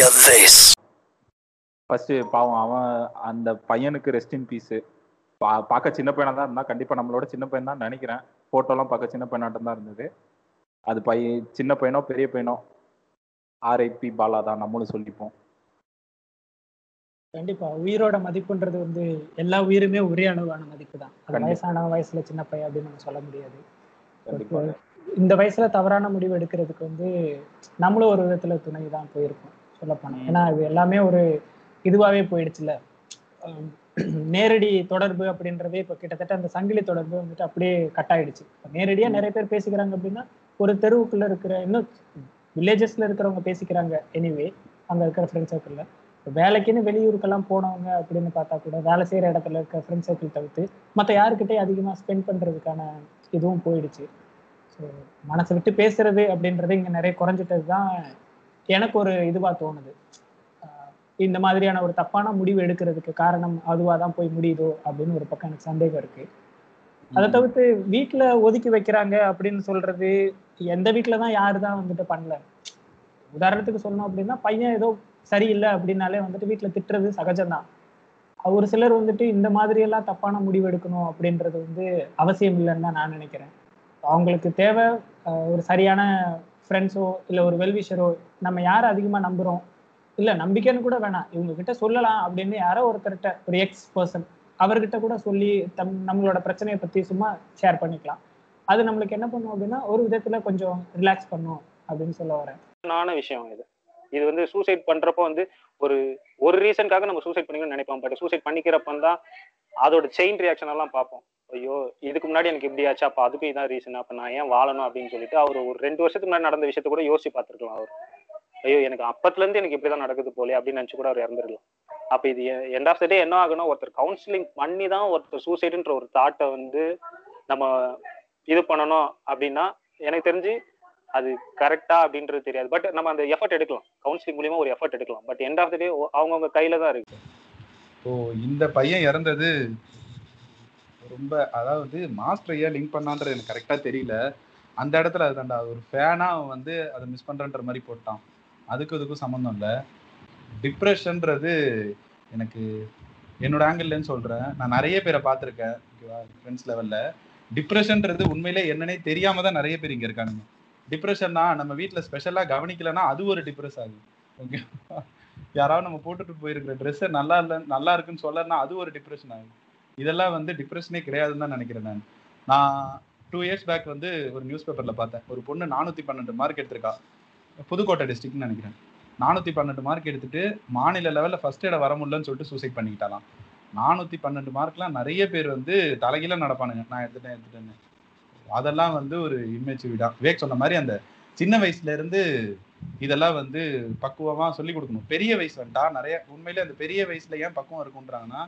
hear this. First பாவம் அவன் அந்த பையனுக்கு ரெஸ்ட் இன் பீஸ் பார்க்க சின்ன பையனா தான் இருந்தா கண்டிப்பா நம்மளோட சின்ன பையன் தான் நினைக்கிறேன். போட்டோலாம் பார்க்க சின்ன பையனாட்டம் தான் இருந்தது. அது பையன் சின்ன பையனோ பெரிய பையனோ? ஆர்ஐபி பாலா தான் நம்மளும் சொல்லிப்போம். கண்டிப்பா உயிரோட மதிப்புன்றது வந்து எல்லா உயிருமே ஒரே அளவான மதிப்பு தான். அது. வயசான வயசுல சின்ன பையன் அப்படின்னு நம்ம சொல்ல முடியாது. கண்டிப்பா இந்த வயசுல தவறான முடிவு எடுக்கிறதுக்கு வந்து நம்மளும் ஒரு விதத்துல துணை தான் போயிருக்கோம். சொல்ல ம். ஏன்னா இது எல்லாமே ஒரு இதுவாவே போயிடுச்சுல நேரடி தொடர்பு அப்படின்றதே இப்போ கிட்டத்தட்ட அந்த சங்கிலி தொடர்பு வந்துட்டு அப்படியே கட் ஆயிடுச்சு. இப்ப நேரடியா ம். நிறைய பேர் பேசிக்கிறாங்க அப்படின்னா ஒரு தெருவுக்குள்ள இருக்கிற இன்னும் வில்லேஜஸ்ல இருக்கிறவங்க பேசிக்கிறாங்க எனிவே அங்க இருக்கிற ஃப்ரெண்ட் சர்க்கிள்ல வேலைக்குன்னு வெளியூருக்கெல்லாம் போனவங்க அப்படின்னு பார்த்தா கூட வேலை செய்யற இடத்துல இருக்க ஃப்ரெண்ட் சர்க்கிள் தவிர்த்து மற்ற யாருக்கிட்டையும் அதிகமா ஸ்பெண்ட் பண்றதுக்கான இதுவும் போயிடுச்சு. ஸோ மனசை விட்டு பேசுறது அப்படின்றது இங்க நிறைய குறைஞ்சிட்டது தான் எனக்கு ஒரு இதுவா தோணுது. இந்த மாதிரியான ஒரு தப்பான முடிவு எடுக்கிறதுக்கு காரணம் அதுவா தான் போய் முடியுதோ அப்படின்னு ஒரு பக்கம் எனக்கு சந்தேகம் இருக்கு. அதை தவிர்த்து வீட்ல ஒதுக்கி வைக்கிறாங்க அப்படின்னு சொல்றது எந்த வீட்ல தான் யாரு தான் வந்துட்டு பண்ணல. உதாரணத்துக்கு சொல்லணும் அப்படின்னா பையன் ஏதோ சரியில்லை அப்படின்னாலே வந்துட்டு வீட்ல திட்டுறது சகஜம்தான் ஒரு சிலர் வந்துட்டு இந்த மாதிரி எல்லாம் தப்பான முடிவு எடுக்கணும் அப்படின்றது வந்து அவசியம் இல்லைன்னு தான் நான் நினைக்கிறேன். அவங்களுக்கு தேவை ஒரு சரியான ஃப்ரெண்ட்ஸோ இல்லை ஒரு வெல்விஷரோ நம்ம யாரை அதிகமாக நம்புகிறோம் இல்லை நம்பிக்கைன்னு கூட வேணாம். இவங்க கிட்ட சொல்லலாம் அப்படின்னு யாரோ ஒருத்தர்கிட்ட ஒரு எக்ஸ் பர்சன் அவர்கிட்ட கூட சொல்லி தம் நம்மளோட பிரச்சனையை பற்றி சும்மா ஷேர் பண்ணிக்கலாம். அது நம்மளுக்கு என்ன பண்ணும் அப்படின்னா ஒரு விதத்தில் கொஞ்சம் ரிலாக்ஸ் பண்ணும் அப்படின்னு சொல்ல வரேன். நான விஷயம் இது. இது வந்து சூசைட் பண்றப்போ வந்து ஒரு ஒரு ரீசனுக்காக நம்ம சூசைட் பண்ணிக்கணும்னு நினைப்போம். பட் சூசைட் பண்ணிக்கிறப்ப தான் அதோட செயின் ரியாக்ஷன் எல்லாம் பார்ப்போம். ஐயோ இதுக்கு முன்னாடி எனக்கு இப்படி ஆச்சு? அப்போ அதுக்கும் இதான் ரீசன் அப்போ நான் ஏன் வாழணும் அப்படின்னு சொல்லிட்டு அவர் ஒரு ரெண்டு வருஷத்துக்கு முன்னாடி நடந்த விஷயத்த கூட யோசிச்சு பார்த்துருக்கலாம் அவர். ஐயோ எனக்கு அப்பத்துலேருந்து எனக்கு இப்படி தான் நடக்குது போலே அப்படின்னு நினச்சி கூட அவர் இறந்துருக்கலாம் அப்போ இது எண்ட் ஆஃப் த டே என்ன ஆகணும்? ஒருத்தர் கவுன்சிலிங் பண்ணி தான் ஒருத்தர் சூசைடுன்ற ஒரு தாட்டை வந்து நம்ம இது பண்ணணும் அப்படின்னா எனக்கு தெரிஞ்சு அது கரெக்டா அப்படின்றது தெரியாது. பட் நம்ம அந்த எஃபர்ட் எடுக்கலாம். கவுன்சிலிங் மூலியமா ஒரு எஃபர்ட் எடுக்கலாம். But end of the day அவங்கவுங்க கையில தான் இருக்கு. ஓ இந்த பையன் இறந்தது ரொம்ப அதாவது மாஸ்டர் ஏன் லிங்க் பண்ணான்றது எனக்கு கரெக்டா தெரியல. அந்த இடத்துல அதுதான்டா ஒரு ஃபேனா வந்து அதை மிஸ் பண்றன்ற மாதிரி போட்டான். அதுக்கும் இதுக்கும் சம்மந்தம் இல்லை. டிப்ரெஷன்றது எனக்கு என்னோட ஆங்கிள்லன்னு சொல்றேன். நான் நிறைய பேரை பார்த்துருக்கேன் ஓகேவா ஃப்ரெண்ட்ஸ் லெவல்ல டிப்ரெஷன்றது உண்மையிலே என்னன்னே தெரியாம தான் நிறைய பேர் இங்க இருக்காங்க டிப்ரெஷன்னா நம்ம வீட்டில் ஸ்பெஷலாக கவனிக்கலைன்னா அது ஒரு டிப்ரெஸ் ஆகும். ஓகே யாராவது நம்ம போட்டுட்டு போயிருக்கிற ட்ரெஸ்ஸை நல்லா இல்லை நல்லா இருக்குன்னு சொல்லனா அது ஒரு டிப்ரெஷன் ஆகும் இதெல்லாம் வந்து டிப்ரெஷனே கிடையாதுன்னு தான் நினைக்கிறேன் நான். நான் டூ இயர்ஸ் பேக் வந்து ஒரு நியூஸ் பேப்பரில் பார்த்தேன். ஒரு பொண்ணு நானூற்றி பன்னெண்டு மார்க் எடுத்திருக்கா. புதுக்கோட்டை டிஸ்ட்ரிக்ட்னு நினைக்கிறேன். நானூற்றி பன்னெண்டு மார்க் எடுத்துட்டு மாநில லெவலில் ஃபர்ஸ்ட் இடம் வர முடியலன்னு சொல்லிட்டு சூசைட் பண்ணிக்கிட்டாலாம் நானூற்றி பன்னெண்டு மார்க்லாம் நிறைய பேர் வந்து தலைகீழ நடப்பானுங்க. நான் எடுத்துட்டேன் எடுத்துட்டேன்னு. அதெல்லாம் வந்து ஒரு இம்மெச்சூரிடா விவேக் சொன்ன மாதிரி அந்த சின்ன வயசுல இருந்து இதெல்லாம் வந்து பக்குவமாக சொல்லி கொடுக்கணும். பெரிய வயசு வந்துட்டா நிறைய உண்மையிலே அந்த பெரிய வயசுல ஏன் பக்குவம் இருக்குன்றாங்கன்னா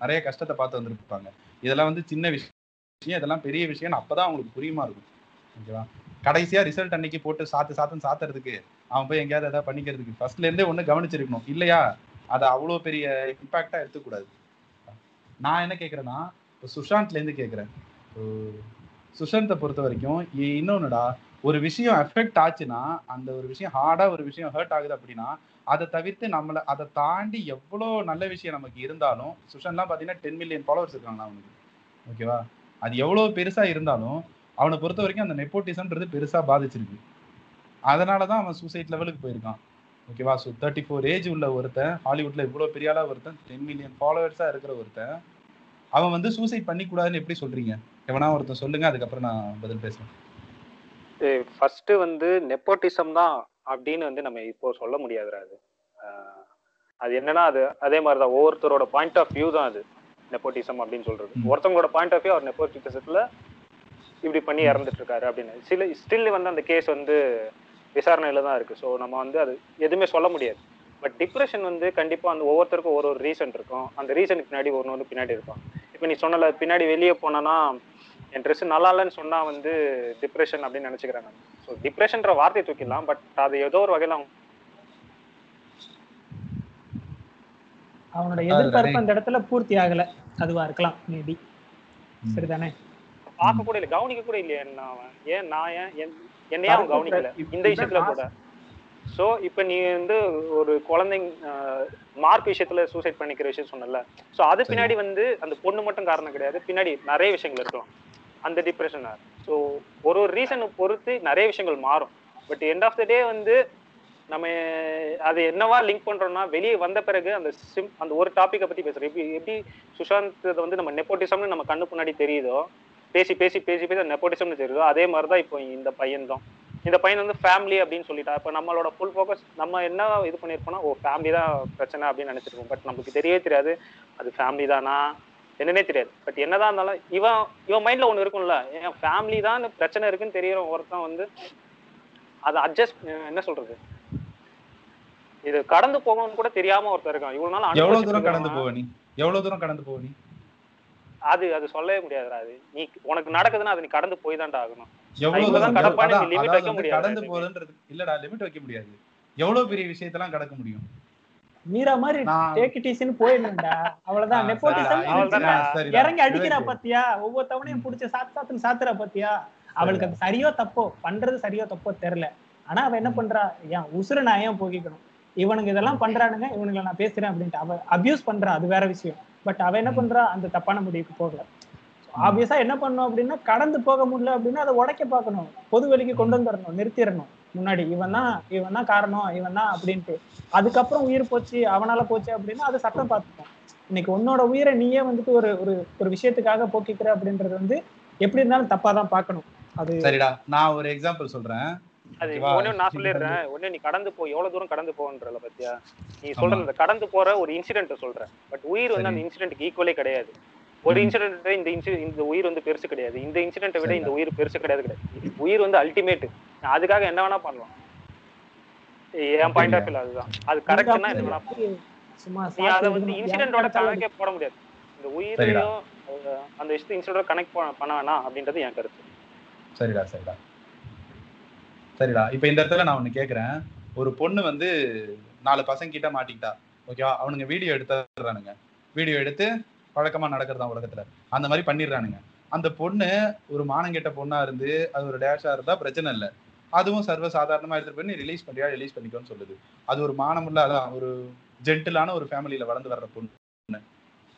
நிறைய கஷ்டத்தை பார்த்து வந்திருப்பாங்க. இதெல்லாம் வந்து சின்ன விஷயம் இதெல்லாம் பெரிய விஷயம் அப்பதான் அவங்களுக்கு புரியுமா இருக்கும். ஓகேவா? கடைசியா ரிசல்ட் அன்னைக்கு போட்டு சாத்து சாத்துன்னு சாத்துறதுக்கு அவன் போய் எங்கேயாவது ஏதாவது பண்ணிக்கிறதுக்கு ஃபர்ஸ்ட்ல இருந்தே ஒண்ணு கவனிச்சிருக்கணும். இல்லையா? அதை அவ்வளோ பெரிய இம்பாக்டா எடுத்துக்கூடாது. நான் என்ன கேட்கறேன்னா இப்போ சுஷாந்த்ல இருந்து கேட்குறேன் சுஷாந்தை பொறுத்த வரைக்கும் இன்னொன்னுடா ஒரு விஷயம் எஃபெக்ட் ஆச்சுன்னா அந்த ஒரு விஷயம் ஹார்டா ஒரு விஷயம் ஹர்ட் ஆகுது அப்படின்னா அதை தவிர்த்து நம்மளை அதை தாண்டி எவ்வளோ நல்ல விஷயம் நமக்கு இருந்தாலும் சுஷன்லாம் பார்த்தீங்கன்னா டென் மில்லியன் ஃபாலோவர்ஸ் இருக்காங்களா அவனுக்கு? ஓகேவா? அது எவ்வளோ பெருசாக இருந்தாலும் அவனை பொறுத்த வரைக்கும் அந்த நெப்போட்டிசம்ன்றது பெருசாக பாதிச்சிருக்கு. அதனால தான் அவன் சூசைட் லெவலுக்கு போயிருக்கான். ஓகேவா? ஸோ தேர்ட்டி ஃபோர் ஏஜ் உள்ள ஒருத்தன் ஹாலிவுட்டில் இவ்வளோ பெரிய ஆளா ஒருத்தன் டென் மில்லியன் ஃபாலோவர்ஸாக இருக்கிற ஒருத்தன் அவன் வந்து சூசைட் பண்ணிக்கூடாதுன்னு எப்படி சொல்றீங்க? எவனா ஒருத்தன் சொல்லுங்க அதுக்கப்புறம் நான் பதில் பேசுகிறேன் ஃபர்ஸ்ட் வந்து நெப்போட்டிசம் தான் அப்படின்னு வந்து நம்ம இப்போ சொல்ல முடியாதுடா அது அது என்னன்னா அது அதே மாதிரி தான் ஒவ்வொருத்தரோட பாயிண்ட் ஆஃப் வியூ தான் அது. நெப்போட்டிசம் அப்படின்னு சொல்றது. ஒருத்தவங்களோட பாயிண்ட் ஆஃப் வியூ அவர் நெப்போட்டிசத்துல இப்படி பண்ணி இறந்துட்டு இருக்காரு அப்படின்னு. சில ஸ்டில் வந்து அந்த கேஸ் வந்து விசாரணையில தான் இருக்கு. ஸோ நம்ம வந்து அது எதுவுமே சொல்ல முடியாது. பட் டிப்ரெஷன் வந்து கண்டிப்பா அந்த ஒவ்வொருத்தருக்கும் ஒரு ஒரு ரீசன் இருக்கும். அந்த ரீசனுக்கு பின்னாடி ஒன்று வந்து பின்னாடி இருக்கும். இப்போ நீ சொன்னல பின்னாடி வெளியே போனேன்னா என் ட்ரெஸ் நல்லா இல்லைன்னு சொன்னா வந்து டிப்ரெஷன் அப்படின்னு நினைச்சுக்கிறாங்க ஸோ டிப்ரெஷன்ற வார்த்தையை தூக்கிடலாம் பட் அது ஏதோ ஒரு வகையில அவங்க அவனோட எதிர்பார்ப்பு அந்த இடத்துல பூர்த்தி ஆகல. அதுவா இருக்கலாம் மேபி. சரிதானே? பார்க்க கூட இல்லை கவனிக்க கூட இல்லையா என்ன அவன். ஏன் நான் ஏன் என்- என்னையே அவன் கவனிக்கல. இந்த விஷயத்துல கூட. ஸோ இப்போ நீ வந்து ஒரு குழந்தைங்க மார்க் விஷயத்துல சூசைட் பண்ணிக்கிற விஷயம் சொன்னல ஸோ அது. பின்னாடி வந்து அந்த பொண்ணு மட்டும் காரணம் கிடையாது. பின்னாடி நிறைய விஷயங்கள் இருக்கலாம். அந்த டிப்ரெஷன் ஸோ ஒரு ஒரு ரீசனை பொறுத்து நிறைய விஷயங்கள் மாறும். But end of the day வந்து நம்ம அது என்னவா லிங்க் பண்றோம்னா வெளியே வந்த பிறகு அந்த சிம் அந்த ஒரு டாப்பிக்கை பத்தி பேசுறோம். எப்படி எப்படி சுஷாந்த் வந்து நம்ம நெப்போட்டிசம்னு நம்ம கண்ணு முன்னாடி தெரியுதோ பேசி பேசி பேசி பேசி நெப்போட்டிசம்னு தெரியுதோ அதே மாதிரி தான் இப்போ இந்த பையன் தான். இந்த பையன் வந்து ஃபேமிலி அப்படின்னு சொல்லிட்டா இப்போ நம்மளோட ஃபுல் ஃபோக்கஸ் நம்ம என்ன இது பண்ணியிருப்போம்னா ஓ ஃபேமிலி தான் பிரச்சனை அப்படின்னு நினச்சிருக்கோம் பட் நமக்கு தெரியவே தெரியாது அது ஃபேமிலி தானா? என்னன்னே தெரியாது. பட் என்னதான் இருந்தாலும் இவன் இவன் மைண்ட்ல ஒண்ணு இருக்கும்ல. என் ஃபேமிலி தான் பிரச்சனை இருக்குன்னு தெரியற ஒருத்தன் வந்து அதை அட்ஜஸ்ட் என்ன சொல்றது? இது கடந்து போகணும்னு கூட தெரியாம ஒருத்தர் இருக்கான். இவ்வளவு நாள் எவ்வளவு தூரம் கடந்து போவ நீ? எவ்வளவு தூரம் கடந்து போவ நீ? அது அது சொல்லவே முடியாதுடா அது. நீ உனக்கு நடக்குதுன்னா அது நீ கடந்து போய் தான்டா ஆகணும். எவ்வளவு தூரம் limit அதாவது வைக்க முடியாது. கடந்து. போறதுன்றது இல்லடா லிமிட் வைக்க முடியாது. எவ்வளவு பெரிய விஷயத்தெல்லாம் கடக்க முடியும்? மீரா மாதிரி டேக் இட் ஈஸின்னு போயிடணும்டா. அவ்வளவுதான். நெப்போட்டிசம். இறங்கி அடிக்கிறா பாத்தியா? ஒவ்வொரு தவணையும் புடிச்ச சாத்து சாத்துன்னு சாத்துறா பாத்தியா? அவளுக்கு அது சரியோ தப்போ? பண்றது சரியோ தப்போ தெரியல. ஆனா அவ என்ன பண்றா? ஏன் உசுர நான் ஏன் போகிக்கணும் இவனுங்க இதெல்லாம் பண்றானுங்க. இவனுங்களை நான் பேசுறேன் அப்படின்ட்டு. அவ அபியூஸ் பண்றா. அது வேற விஷயம். பட் அவ என்ன பண்றா? அந்த தப்பான முடிவுக்கு போகல. ஆப்வியஸா என்ன பண்ணும் அப்படின்னா கடந்து போக முடியல அப்படின்னா அதை உடைக்க பார்க்கணும். பொது வெளிக்கு கொண்டு வந்துடணும். நிறுத்திடணும். முன்னாடி. இவன் தான் இவன் தான் காரணம் இவன் தான் அப்படின்ட்டு. அதுக்கப்புறம் உயிர் போச்சு அவனால போச்சு அப்படின்னா அது சட்டம் பார்த்துக்கும் இன்னைக்கு உன்னோட உயிரை நீயே வந்துட்டு ஒரு ஒரு ஒரு விஷயத்துக்காக போக்கிக்கிற அப்படின்றது வந்து எப்படி இருந்தாலும் தப்பா தான் பார்க்கணும். அது சரிடா நான் ஒரு எக்ஸாம்பிள் சொல்றேன். அது? ஒண்ணு நான் சொல்லிடுறேன். ஒண்ணு நீ கடந்து போ எவ்வளவு தூரம் கடந்து போன்றல பத்தியா? நீ சொல்ற அந்த கடந்து போற ஒரு இன்சிடென்ட் சொல்ற பட் உயிர் வந்து. அந்த இன்சிடென்ட்க்கு ஈக்குவலே கிடையாது. ஒரு. இன்சிடென்ட் இந்த இன்சி- இந்த உயிர் வந்து பெருசு கிடையாது. இந்த இன்சிடென்ட்டை விட. இந்த உயிர் பெருசு கிடையாது கிடையாது. உயிர் வந்து அல்டிமேட் அதுக்காக என்ன வேணா பண்ணலாம். என் பாயிண்ட் ஆஃப் வியூ அதுதான். அது கரெக்ட்னா என்ன வேணா நீ அதை வந்து. இன்சிடென்ட்டோட கணக்கே போட முடியாது. இந்த உயிரையும் அந்த விஷயத்தை இன்சிடென்ட்டோட கனெக்ட் பண்ண வேணாம் அப்படின்றது என் கருத்து. சரிடா சரிடா. சரிடா. இப்ப இந்த இடத்துல நான் ஒண்ணு கேக்குறேன். ஒரு பொண்ணு வந்து நாலு பசங்க கிட்ட மாட்டிக்கிட்டா. ஓகேவா? அவனுங்க வீடியோ எடுத்துறானுங்க வீடியோ எடுத்து வழக்கமா நடக்கிறதா உலகத்துல? அந்த மாதிரி பண்ணிடுறானுங்க. அந்த பொண்ணு ஒரு மானங்கெட்ட பொண்ணா இருந்து அது ஒரு டேஷா இருந்தா பிரச்சனை இல்லை. அதுவும் சர்வ சாதாரணமா எடுத்துட்டு போய் நீ ரிலீஸ் பண்றியா? ரிலீஸ் பண்ணிக்கோன்னு சொல்லுது. அது ஒரு மானமுள்ள அதான் ஒரு ஜென்டிலான ஒரு ஃபேமிலியில வளர்ந்து வர்ற பொண்ணு.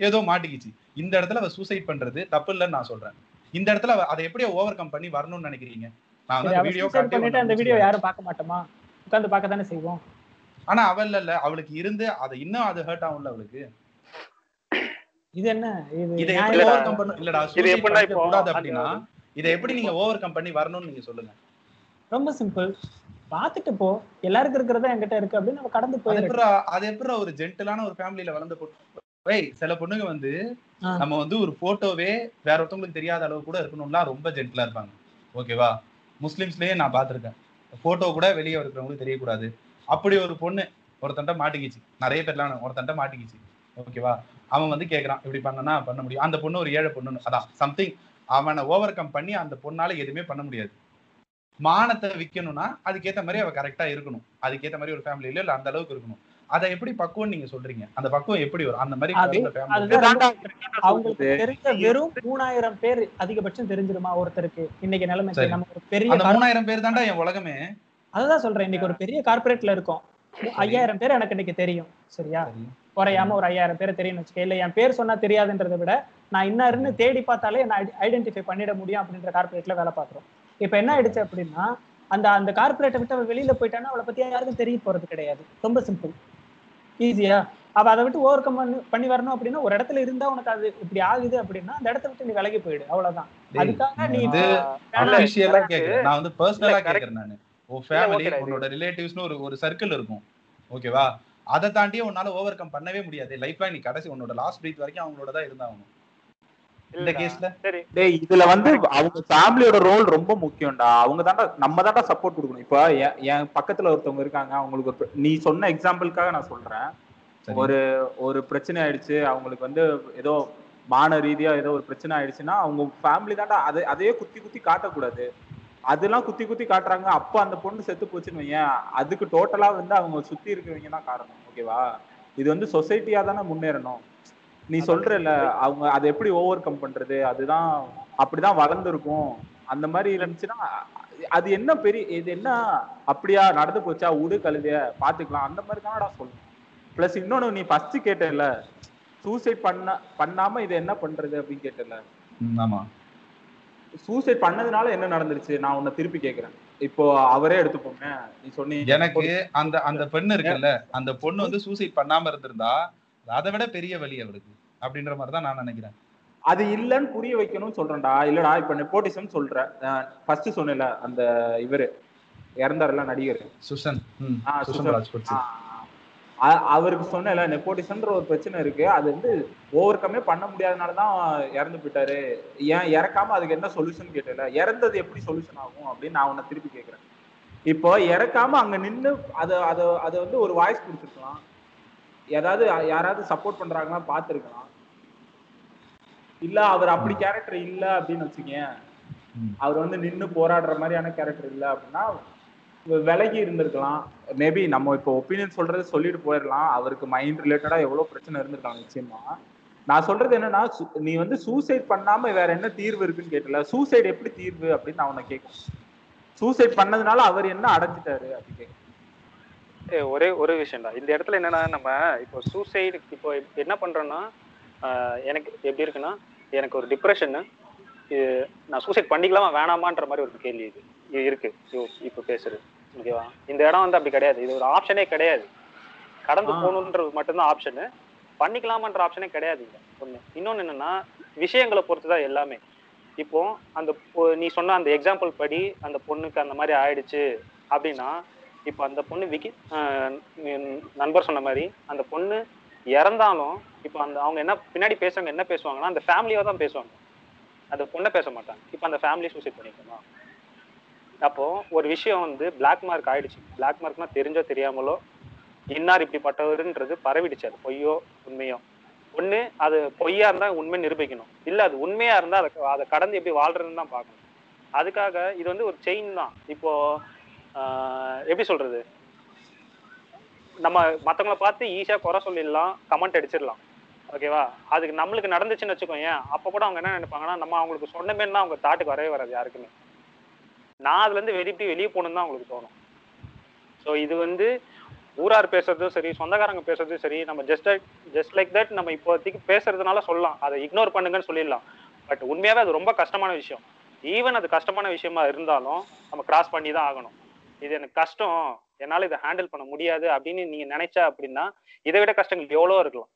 ஏதோ மாட்டிக்கிச்சு. இந்த இடத்துல அவ சூசைட் பண்றது தப்பு இல்லைன்னு நான் சொல்றேன். இந்த இடத்துல அதை எப்படியோ ஓவர் கம் பண்ணி வரணும்னு நினைக்கிறீங்க? நான் வீடியோ பண்ணிட்டு அந்த வீடியோ யாரும் பார்க்க மாட்டோமா? உட்கார்ந்து பார்க்க தானே செய்வோம். ஆனா அவ இல்ல இல்ல. அவளுக்கு இருந்து அதை இன்னும் அது ஹர்ட் ஆகும்ல அவளுக்கு. இது என்ன? இது எப்படி இல்லடா. ஓவர் கம் பண்ண இல்லடா இது suicide எப்படின்னா பண்ணிக்க இப்போ கூடாது அந்த- அப்படின்னா இதை எப்படி நீங்க ஓவர் கம் பண்ணி வரணும்னு நீங்க சொல்லுங்க. ரொம்ப சிம்பிள் பார்த்துட்டு போ. எல்லாருக்கும் இருக்கிறதா என்கிட்ட இருக்கு அப்படின்னு நம்ம கடந்து எப்படி அது எப்படி ஒரு ஜென்டலான ஒரு ஃபேமிலியில வளர்ந்த பொண்ணு சில பொண்ணுங்க வந்து. நம்ம வந்து ஒரு போட்டோவே வேற ஒருத்தவங்களுக்கு தெரியாத அளவு கூட இருக்கணும்லாம் ரொம்ப ஜென்டலா இருப்பாங்க. ஓகேவா முஸ்லிம்ஸ்லயே நான் பார்த்திருக்கேன். போட்டோ கூட வெளியே இருக்கிறவங்களுக்கு தெரியக்கூடாது. அப்படி ஒரு பொண்ணு ஒருத்தன்ட்ட மாட்டிக்கிச்சு. நிறைய பேர்லாம் ஒருத்தன்ட்ட மாட்டிக்கிச்சு. ஓகேவா அவன் வந்து கேக்குறான் இப்படி பண்ணனா பண்ண முடியும். அந்த பொண்ணு ஒரு ஏழை பொண்ணு அதான் சம்திங் அவனை ஓவர் கம் பண்ணி அந்த பொண்ணால எதுவுமே பண்ண முடியாது. மானத்தை விக்கணும்னா அதுக்கேத்த மாதிரி அவ கரெக்டா இருக்கணும். அதுக்கேத்த மாதிரி ஒரு ஃபேமிலியில இல்ல அந்த அளவுக்கு இருக்கணும். அதை எப்படி பக்குவம் நீங்க சொல்றீங்க? அந்த பக்குவம் எப்படி வரும்? அந்த மாதிரி அவங்களுக்கு தெரிஞ்ச வெறும் மூணாயிரம் பேர் அதிகபட்சம் தெரிஞ்சிருமா ஒருத்தருக்கு? இன்னைக்கு சரி. நம்ம ஒரு பெரிய மூணாயிரம் பேர் தான்டா என் உலகமே. அதுதான் சொல்றேன். இன்னைக்கு ஒரு பெரிய கார்பரேட்ல இருக்கோம். ஐயாயிரம் பேர் எனக்கு இன்னைக்கு தெரியும். சரியா? சரி. குறையாம ஒரு ஐயாயிரம் பேர் தெரியும்னு வச்சுக்க. இல்ல என் பேர் சொன்னா தெரியாதுன்றதை விட நான் இன்னாருன்னு தேடி பார்த்தாலே நான் ஐடென்டிஃபை பண்ணிட முடியும் அப்படின்ற கார்பரேட்ல வேலை பார்க்குறோம். இப்ப என்ன ஆயிடுச்சு அப்படின்னா அந்த அந்த கார்பரேட்டை விட்டு அவள் வெளியில போயிட்டான்னா அவளை பத்தி யாருக்கும் தெரிய போறது கிடையாது. ரொம்ப சிம்பிள் ஈஸியா அவ அதை விட்டு ஓவர் கம் பண்ணி வரணும் அப்படின்னா ஒரு இடத்துல இருந்தா உனக்கு அது இப்படி ஆகுது அப்படின்னா அந்த இடத்த விட்டு நீ விலகி போயிடு. அவ்வளவுதான். அதுக்காக நீ நான் வந்து பர்சனலா. கேக்குறேன் நானு. உன் ஃபேமிலி. உன்னோட ரிலேட்டிவ்ஸ்னு ஒரு ஒரு சர்க்கிள் இருக்கும். ஓகேவா அதை தாண்டியே உன்னால ஓவர் கம் பண்ணவே முடியாது. லைஃப்ல நீ கடைசி உன்னோட லாஸ்ட் பிரீத் வரைக்கும் அவங்களோட தான் இருந்தாகணும். இந்த. கேஸ்ல டேய் இதுல வந்து அவங்க ஃபேமிலியோட ரோல் ரொம்ப முக்கியம்டா. அவங்க தான்டா நம்ம தான்டா சப்போர்ட் கொடுக்கணும். இப்போ என் என் பக்கத்துல ஒருத்தவங்க இருக்காங்க. அவங்களுக்கு நீ சொன்ன எக்ஸாம்பிளுக்காக நான் சொல்றேன். ஒரு ஒரு பிரச்சனை ஆயிடுச்சு. அவங்களுக்கு வந்து ஏதோ மான ரீதியா ஏதோ ஒரு பிரச்சனை ஆயிடுச்சுன்னா அவங்க ஃபேமிலி தான்டா அதை அதையே குத்தி குத்தி காட்டக்கூடாது. அதெல்லாம் குத்தி குத்தி காட்டுறாங்க. அப்ப அந்த பொண்ணு செத்து போச்சுன்னு வையேன். அதுக்கு டோட்டலா வந்து அவங்க சுத்தி இருக்கிறவங்க தான் காரணம். ஓகேவா இது வந்து சொசைட்டியா தானே முன்னேறணும். நீ சொல்றல அவங்க அதை எப்படி ஓவர் கம் பண்றது? அதுதான் அப்படிதான் வளர்ந்துருக்கும். அந்த மாதிரி இருந்துச்சுன்னா அது என்ன பெரிய இது என்ன அப்படியா நடந்து போச்சா? உடு கழுதிய பாத்துக்கலாம் அந்த மாதிரி தானடா சொல்லணும். பிளஸ் இன்னொன்னு நீ ஃபர்ஸ்ட் கேட்டல சூசைட் பண்ண பண்ணாம இது என்ன பண்றது அப்படின்னு கேட்டல ஆமா. சூசைட் பண்ணதுனால என்ன நடந்துருச்சு? நான் உன்னை திருப்பி கேக்குறேன். இப்போ அவரே எடுத்துப்போங்க நீ சொன்னீங்க எனக்கு அந்த அந்த பெண்ணு இருக்குல்ல அந்த பொண்ணு வந்து சூசைட் பண்ணாம இருந்திருந்தா அதை விட பெரிய வழி அவளுக்கு அப்படின்ற மாதிரி தான் நான் நினைக்கிறேன். அது இல்லன்னு புரிய வைக்கணும்னு சொல்றேன்டா. இல்லடா இப்ப நெப்போட்டிசம் சொல்றேன் ஃபர்ஸ்ட் சொன்னேன்ல அந்த இவரு இறந்தாருல நடிகர். சுஷன். அவருக்கு சொன்னேன்ல நெப்போட்டிசம்ன்ற ஒரு பிரச்சனை இருக்கு. அது வந்து ஓவர் கம்மே பண்ண முடியாதனால தான் இறந்து போயிட்டாரு. ஏன் இறக்காம அதுக்கு என்ன சொல்யூஷன் கேட்டல இறந்தது எப்படி சொல்யூஷன் ஆகும் அப்படின்னு நான் உன்னை திருப்பி கேட்கிறேன். இப்போ இறக்காம அங்க நின்னு அதை அதை அதை வந்து ஒரு வாய்ஸ் கொடுத்துருக்கலாம். ஏதாவது யாராவது சப்போர்ட் பண்றாங்களா பார்த்துருக்கலாம். இல்ல அவர் அப்படி கேரக்டர் இல்ல அப்படின்னு வச்சுக்கேன். அவர் வந்து நின்னு போராடுற மாதிரியான கேரக்டர் இல்ல அப்படின்னா விலகி இருந்திருக்கலாம். மேபி நம்ம இப்போ ஒப்பீனியன் சொல்றதை சொல்லிட்டு போயிடலாம். அவருக்கு மைண்ட் ரிலேட்டடா எவ்வளவு பிரச்சனை இருந்திருக்கலாம் நிச்சயமா. நான் சொல்றது என்னன்னா சு- நீ வந்து சூசைட் பண்ணாம வேற என்ன தீர்வு இருக்குன்னு கேட்டல. சூசைட் எப்படி தீர்வு அப்படின்னு நான் உன்னை கேட்கணும் சூசைட் பண்ணதுனால அவர் என்ன அடைஞ்சிட்டாரு அப்படி கேட்க ஒரே ஒரு விஷயம்டா இந்த இடத்துல என்னன்னா நம்ம இப்போ சூசைடு இப்போ என்ன பண்றோம்னா எனக்கு எப்படி இருக்குன்னா எனக்கு ஒரு டிப்ரெஷன் நான் சூசைட் பண்ணிக்கலாமா வேணாமான்ற மாதிரி ஒரு கேள்வி இது. இருக்கு. இப்போ இப்போ பேசுறது. ஓகேவா? இந்த இடம் வந்து அப்படி கிடையாது. இது ஒரு ஆப்ஷனே கிடையாது. கடந்து. போகணுன்றது மட்டும்தான் ஆப்ஷனு பண்ணிக்கலாமான்ற ஆப்ஷனே கிடையாது இங்க. ஒண்ணு. இன்னொன்னு என்னன்னா விஷயங்களை பொறுத்து தான் எல்லாமே. இப்போ அந்த நீ சொன்ன அந்த எக்ஸாம்பிள் படி அந்த பொண்ணுக்கு அந்த மாதிரி ஆயிடுச்சு அப்படின்னா இப்போ அந்த பொண்ணு விக்கி நண்பர் சொன்ன மாதிரி அந்த பொண்ணு இறந்தாலும் இப்போ அந்த அவங்க என்ன பின்னாடி பேசுறவங்க என்ன பேசுவாங்கன்னா அந்த ஃபேமிலியாக தான் பேசுவாங்க. அந்த பொண்ணை பேச மாட்டாங்க. இப்போ அந்த ஃபேமிலி சூசைட் பண்ணிக்கணுமா? அப்போ ஒரு விஷயம் வந்து பிளாக் மார்க் ஆயிடுச்சு. பிளாக் மார்க்னா தெரிஞ்சோ தெரியாமலோ இன்னார் இப்படிப்பட்டவருன்றது பரவிடுச்சு அது பொய்யோ உண்மையோ. ஒண்ணு அது பொய்யா இருந்தா உண்மை நிரூபிக்கணும். இல்ல அது உண்மையா இருந்தா அதை அதை கடந்து எப்படி வாழ்றதுன்னு தான் பார்க்கணும். அதுக்காக இது வந்து ஒரு செயின் தான். இப்போ எப்படி சொல்றது? நம்ம மற்றவங்கள பார்த்து ஈஸியா குறை சொல்லிடலாம் கமெண்ட் அடிச்சிடலாம். ஓகேவா அதுக்கு நம்மளுக்கு நடந்துச்சுன்னு வச்சுக்கோங்க அப்ப கூட அவங்க என்ன நினைப்பாங்கன்னா நம்ம அவங்களுக்கு சொன்னமேன்னா அவங்க தாட்டுக்கு வரவே வராது யாருக்குமே. நான் அதுல இருந்து வெளியே வெளியே போகணும்னு தான் உங்களுக்கு தோணும். ஸோ இது வந்து ஊரார் பேசுறதும் சரி சொந்தக்காரங்க பேசுறதும் சரி நம்ம ஜஸ்ட் ஜஸ்ட் லைக் தட் நம்ம இப்போதைக்கு பேசுறதுனால சொல்லலாம். அதை இக்னோர் பண்ணுங்கன்னு சொல்லிடலாம். பட் உண்மையாவே அது ரொம்ப கஷ்டமான விஷயம். ஈவன் அது கஷ்டமான விஷயமா இருந்தாலும் நம்ம கிராஸ் பண்ணி தான் ஆகணும். இது எனக்கு கஷ்டம். என்னால இதை ஹேண்டில் பண்ண முடியாது அப்படின்னு நீங்க நினைச்சா அப்படின்னா இதை விட கஷ்டங்கள் எவ்வளோ இருக்கலாம்.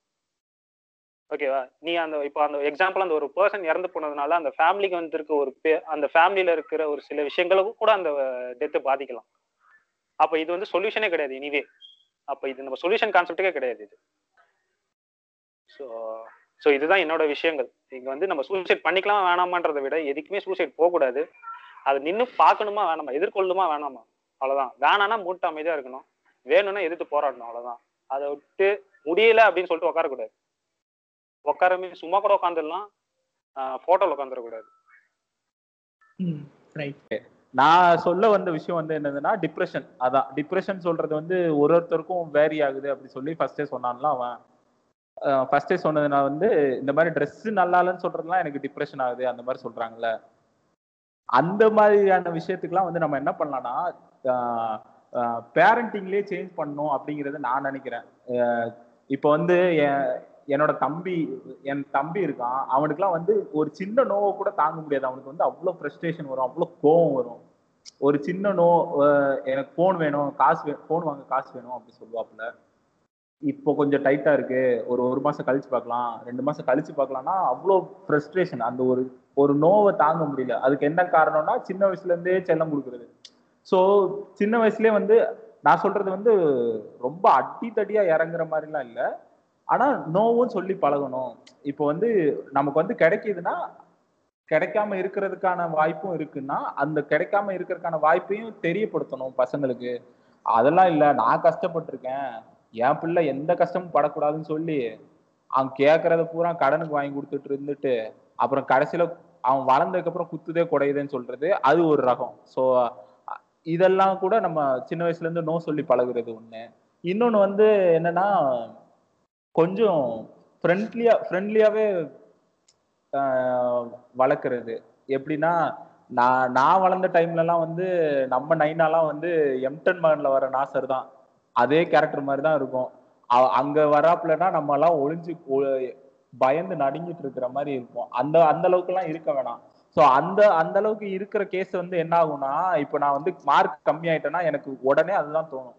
ஓகேவா நீ அந்த இப்போ அந்த எக்ஸாம்பிள் அந்த ஒரு பர்சன் இறந்து போனதுனால அந்த ஃபேமிலிக்கு வந்திருக்க ஒரு பே- அந்த ஃபேமிலியில இருக்கிற ஒரு சில விஷயங்களுக்கும் கூட அந்த டெத்து பாதிக்கலாம். அப்போ இது வந்து சொல்யூஷனே கிடையாது இனிவே அப்போ இது நம்ம சொல்யூஷன் கான்செப்டுக்கே கிடையாது இது. ஸோ ஸோ இதுதான் என்னோட விஷயங்கள். இங்கே வந்து நம்ம சூசைட் பண்ணிக்கலாம் வேணாமான்றதை விட எதுக்குமே சூசைட் போகக்கூடாது. அது நின்று பார்க்கணுமா வேணாமா? எதிர்கொள்ளுமா வேணாமா? அவ்வளோதான் வேணாம்னா மூட்டை அமைதியாக இருக்கணும். வேணும்னா எதிர்த்து போராடணும். அவ்வளோதான் அதை விட்டு முடியல அப்படின்னு சொல்லிட்டு உட்காரக்கூடாது. உட்காரமே சும்மா கூட உட்காந்துடலாம் போட்டோல உட்காந்துடக்கூடாது ரைட் நான் சொல்ல வந்த விஷயம் வந்து என்னதுன்னா டிப்ரெஷன் அதான் டிப்ரெஷன் சொல்றது வந்து ஒரு ஒருத்தருக்கும் வேரி ஆகுது அப்படி சொல்லி ஃபர்ஸ்டே சொன்னான்ல அவன். ஃபர்ஸ்டே சொன்னது நான் வந்து இந்த மாதிரி Dress நல்லா இல்லைன்னு சொல்றதுலாம் எனக்கு டிப்ரெஷன் ஆகுது அந்த மாதிரி சொல்றாங்கல்ல. அந்த மாதிரியான விஷயத்துக்குலாம் வந்து நம்ம என்ன பண்ணலாம்னா பேரண்டிங்லேயே சேஞ்ச் பண்ணணும் அப்படிங்கறத நான் நினைக்கிறேன். இப்போ வந்து என்- என்னோட தம்பி என் தம்பி இருக்கான். அவனுக்குலாம் வந்து ஒரு சின்ன நோவை கூட தாங்க முடியாது. அவனுக்கு வந்து அவ்வளோ ஃப்ரஸ்ட்ரேஷன் வரும் அவ்வளோ கோவம் வரும். ஒரு சின்ன நோ எனக்கு ஃபோன் வேணும் காசு வே ஃபோன் வாங்க காசு வேணும் அப்படி சொல்லுவாப்புல. இப்போ கொஞ்சம் டைட்டாக இருக்கு. ஒரு ஒரு மாதம் கழிச்சு பார்க்கலாம். ரெண்டு மாதம் கழிச்சு பார்க்கலாம்னா அவ்வளோ ஃப்ரஸ்ட்ரேஷன் அந்த ஒரு ஒரு நோவை தாங்க முடியல. அதுக்கு என்ன காரணம்னா சின்ன வயசுலேருந்தே செல்லம் கொடுக்குறது. ஸோ சின்ன வயசுலேயே வந்து நான் சொல்றது வந்து ரொம்ப அடி தடியாக இறங்குற மாதிரிலாம் இல்லை. ஆனா நோவும் சொல்லி பழகணும். இப்போ வந்து நமக்கு வந்து கிடைக்குதுன்னா கிடைக்காம இருக்கிறதுக்கான வாய்ப்பும் இருக்குன்னா அந்த கிடைக்காம இருக்கிறதுக்கான வாய்ப்பையும் தெரியப்படுத்தணும் பசங்களுக்கு. அதெல்லாம் இல்ல நான் கஷ்டப்பட்டிருக்கேன். என் பிள்ளை எந்த கஷ்டமும் படக்கூடாதுன்னு சொல்லி அவன் கேட்கறத பூரா கடனுக்கு வாங்கி கொடுத்துட்டு இருந்துட்டு அப்புறம் கடைசியில அவன் வளர்ந்ததுக்கு அப்புறம் குத்துதே குடையுதுன்னு சொல்றது அது ஒரு ரகம். ஸோ இதெல்லாம் கூட நம்ம சின்ன வயசுல இருந்து நோ சொல்லி பழகுறது ஒண்ணு. இன்னொன்னு வந்து என்னன்னா கொஞ்சம் ஃப்ரெண்ட்லியா ஃப்ரெண்ட்லியாவே வளர்க்குறது. எப்படின்னா நான் நான் வளர்ந்த டைம்லலாம் வந்து நம்ம நைனாலாம் வந்து எம்டன் மகன்ல வர நாசர் தான். அதே கேரக்டர் மாதிரி தான் இருக்கும். அங்கே அங்க வராப்புலனா நம்ம எல்லாம் ஒளிஞ்சு பயந்து நடுங்கிட்டு இருக்கிற மாதிரி இருக்கும். அந்த அந்த அளவுக்கு எல்லாம் இருக்க வேணாம். ஸோ அந்த அந்த அளவுக்கு இருக்கிற கேஸ் வந்து என்ன ஆகும்னா இப்போ நான் வந்து மார்க் கம்மி ஆயிட்டேன்னா எனக்கு உடனே அதுதான் தோணும்.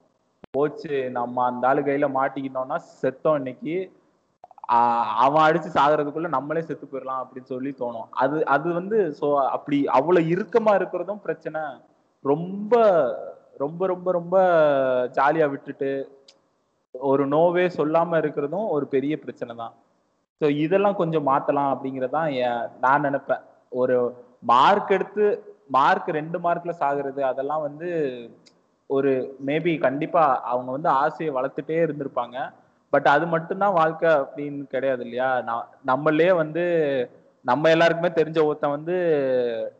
போச்சு நம்ம அந்த ஆளு கையில மாட்டிக்கிட்டோம்னா செத்தோம் இன்னைக்கு. அவன் அடிச்சு சாகுறதுக்குள்ள நம்மளே செத்து போயிடலாம் அப்படின்னு சொல்லி தோணும். அது அது வந்து ஸோ அப்படி அவ்வளவு இறுக்கமா இருக்கிறதும் பிரச்சனை. ரொம்ப ரொம்ப ரொம்ப ரொம்ப ஜாலியா விட்டுட்டு ஒரு நோவே சொல்லாம இருக்கிறதும் ஒரு பெரிய பிரச்சனை தான். ஸோ இதெல்லாம் கொஞ்சம் மாத்தலாம் அப்படிங்கறதான் நான் நினைப்பேன். ஒரு மார்க் எடுத்து மார்க் ரெண்டு மார்க்ல சாகுறது அதெல்லாம் வந்து ஒரு மேபி கண்டிப்பா அவங்க வந்து ஆசையை வளர்த்துட்டே இருந்திருப்பாங்க. பட் அது மட்டும்தான் வாழ்க்கை அப்படின்னு கிடையாது இல்லையா? நான் நம்மளே வந்து நம்ம எல்லாருக்குமே தெரிஞ்ச ஒருத்தன் வந்து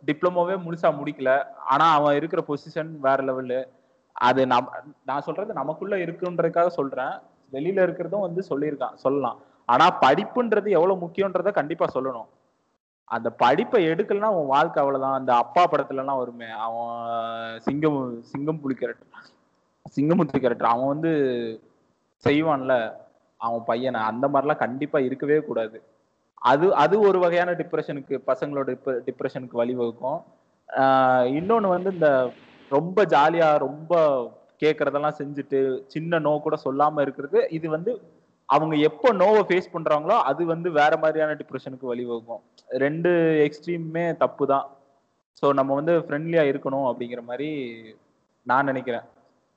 டிப்ளமோவே முழுசா முடிக்கல. ஆனா அவன் இருக்கிற பொசிஷன் வேற லெவலு அது நம் நான் சொல்றது நமக்குள்ள இருக்குன்றதுக்காக சொல்றேன். வெளியில இருக்கிறதும் வந்து சொல்லியிருக்கான் சொல்லலாம். ஆனா படிப்புன்றது எவ்வளவு முக்கியன்றத கண்டிப்பா சொல்லணும். அந்த படிப்பை எடுக்கலன்னா அவன் வாழ்க்கை அவ்வளவுதான். அந்த அப்பா படத்துல எல்லாம் வருமே அவன் சிங்கம் சிங்கம் புலி கேரக்டர் சிங்கமுத்து கேரக்டர் அவன் வந்து செய்வான்ல அவன் பையனை. அந்த மாதிரிலாம் கண்டிப்பா இருக்கவே கூடாது. அது அது ஒரு வகையான டிப்ரெஷனுக்கு பசங்களோட டிப்ரெஷனுக்கு வழிவகுக்கும். இன்னொன்று இன்னொன்னு வந்து இந்த ரொம்ப ஜாலியா ரொம்ப கேட்கறதெல்லாம் செஞ்சுட்டு சின்ன நோ கூட சொல்லாம இருக்கிறது இது வந்து அவங்க எப்போ நோவை ஃபேஸ் பண்றாங்களோ அது வந்து வேற மாதிரியான டிப்ரெஷனுக்கு வழிவகுக்கும். ரெண்டு எக்ஸ்ட்ரீமுமே தப்பு தான் ஸோ நம்ம வந்து ஃப்ரெண்ட்லியா இருக்கணும் அப்படிங்கிற மாதிரி நான் நினைக்கிறேன்.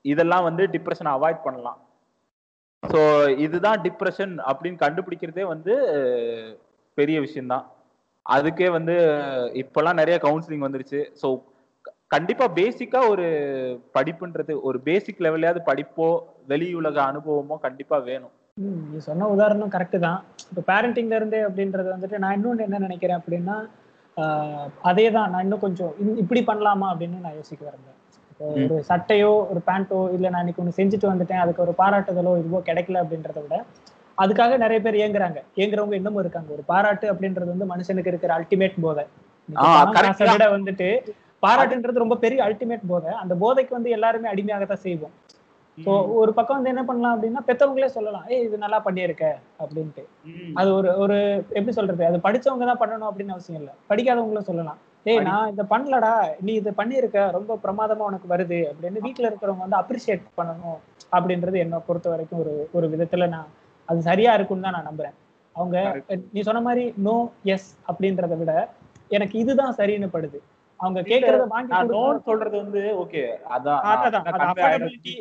இதெல்லாம் வந்து டிப்ரெஷனை அவாய்ட் பண்ணலாம். ஸோ இதுதான் டிப்ரெஷன் அப்படின்னு கண்டுபிடிக்கிறதே வந்து பெரிய விஷயம்தான். அதுக்கே வந்து இப்போல்லாம் நிறைய கவுன்சிலிங் வந்துருச்சு. ஸோ கண்டிப்பாக பேசிக்காக ஒரு படிப்புன்றது ஒரு பேசிக் லெவல்லையாவது படிப்போ வெளி உலக அனுபவமோ கண்டிப்பாக வேணும். நீ சொன்ன உதாரணம் கரெக்டு தான். இப்போ பேரண்டிங்ல இருந்தே அப்படின்றது வந்துட்டு நான் இன்னொன்று என்ன நினைக்கிறேன் அப்படின்னா ஆஹ், அதே தான் நான் இன்னும் கொஞ்சம் இப்படி பண்ணலாமா அப்படின்னு நான் யோசிக்க வரேன் இப்போ. ஒரு சட்டையோ ஒரு பேண்ட்டோ இல்லை நான் இன்னைக்கு ஒன்று செஞ்சுட்டு வந்துட்டேன் அதுக்கு ஒரு பாராட்டுதலோ இதுவோ கிடைக்கல அப்படின்றத விட அதுக்காக நிறைய பேர் ஏங்குறாங்க. ஏங்குறவங்க இன்னமும் இருக்காங்க. ஒரு பாராட்டு அப்படின்றது வந்து மனுஷனுக்கு இருக்கிற அல்டிமேட் போதை. வந்துட்டு பாராட்டுன்றது ரொம்ப பெரிய அல்டிமேட் போதை. அந்த போதைக்கு வந்து எல்லாருமே அடிமையாகத்தான் செய்வோம். ஸோ ஒரு பக்கம் வந்து என்ன பண்ணலாம் அப்படின்னா பெத்தவங்களே சொல்லலாம் ஏய் இது நல்லா பண்ணியிருக்க அப்படின்ட்டு. அது ஒரு ஒரு எப்படி சொல்றது அது படிச்சவங்க தான் பண்ணணும் அப்படின்னு அவசியம் இல்லை. படிக்காதவங்களும் சொல்லலாம். ஏய் நான் இதை பண்ணலடா நீ இதை பண்ணியிருக்க ரொம்ப பிரமாதமா உனக்கு வருது அப்படின்னு வீட்ல இருக்கிறவங்க வந்து அப்ரிஷியேட் பண்ணணும் அப்படின்றது என்னை பொறுத்த வரைக்கும் ஒரு ஒரு விதத்துல நான் அது சரியா இருக்கும்னு தான் நான் நம்புறேன். அவங்க நீ சொன்ன மாதிரி நோ எஸ் அப்படின்றத விட எனக்கு இதுதான் சரின்னு படுது. அவங்க கேட்கறத வாங்கி நான் நோன் சொல்றது வந்து ஓகே அதான்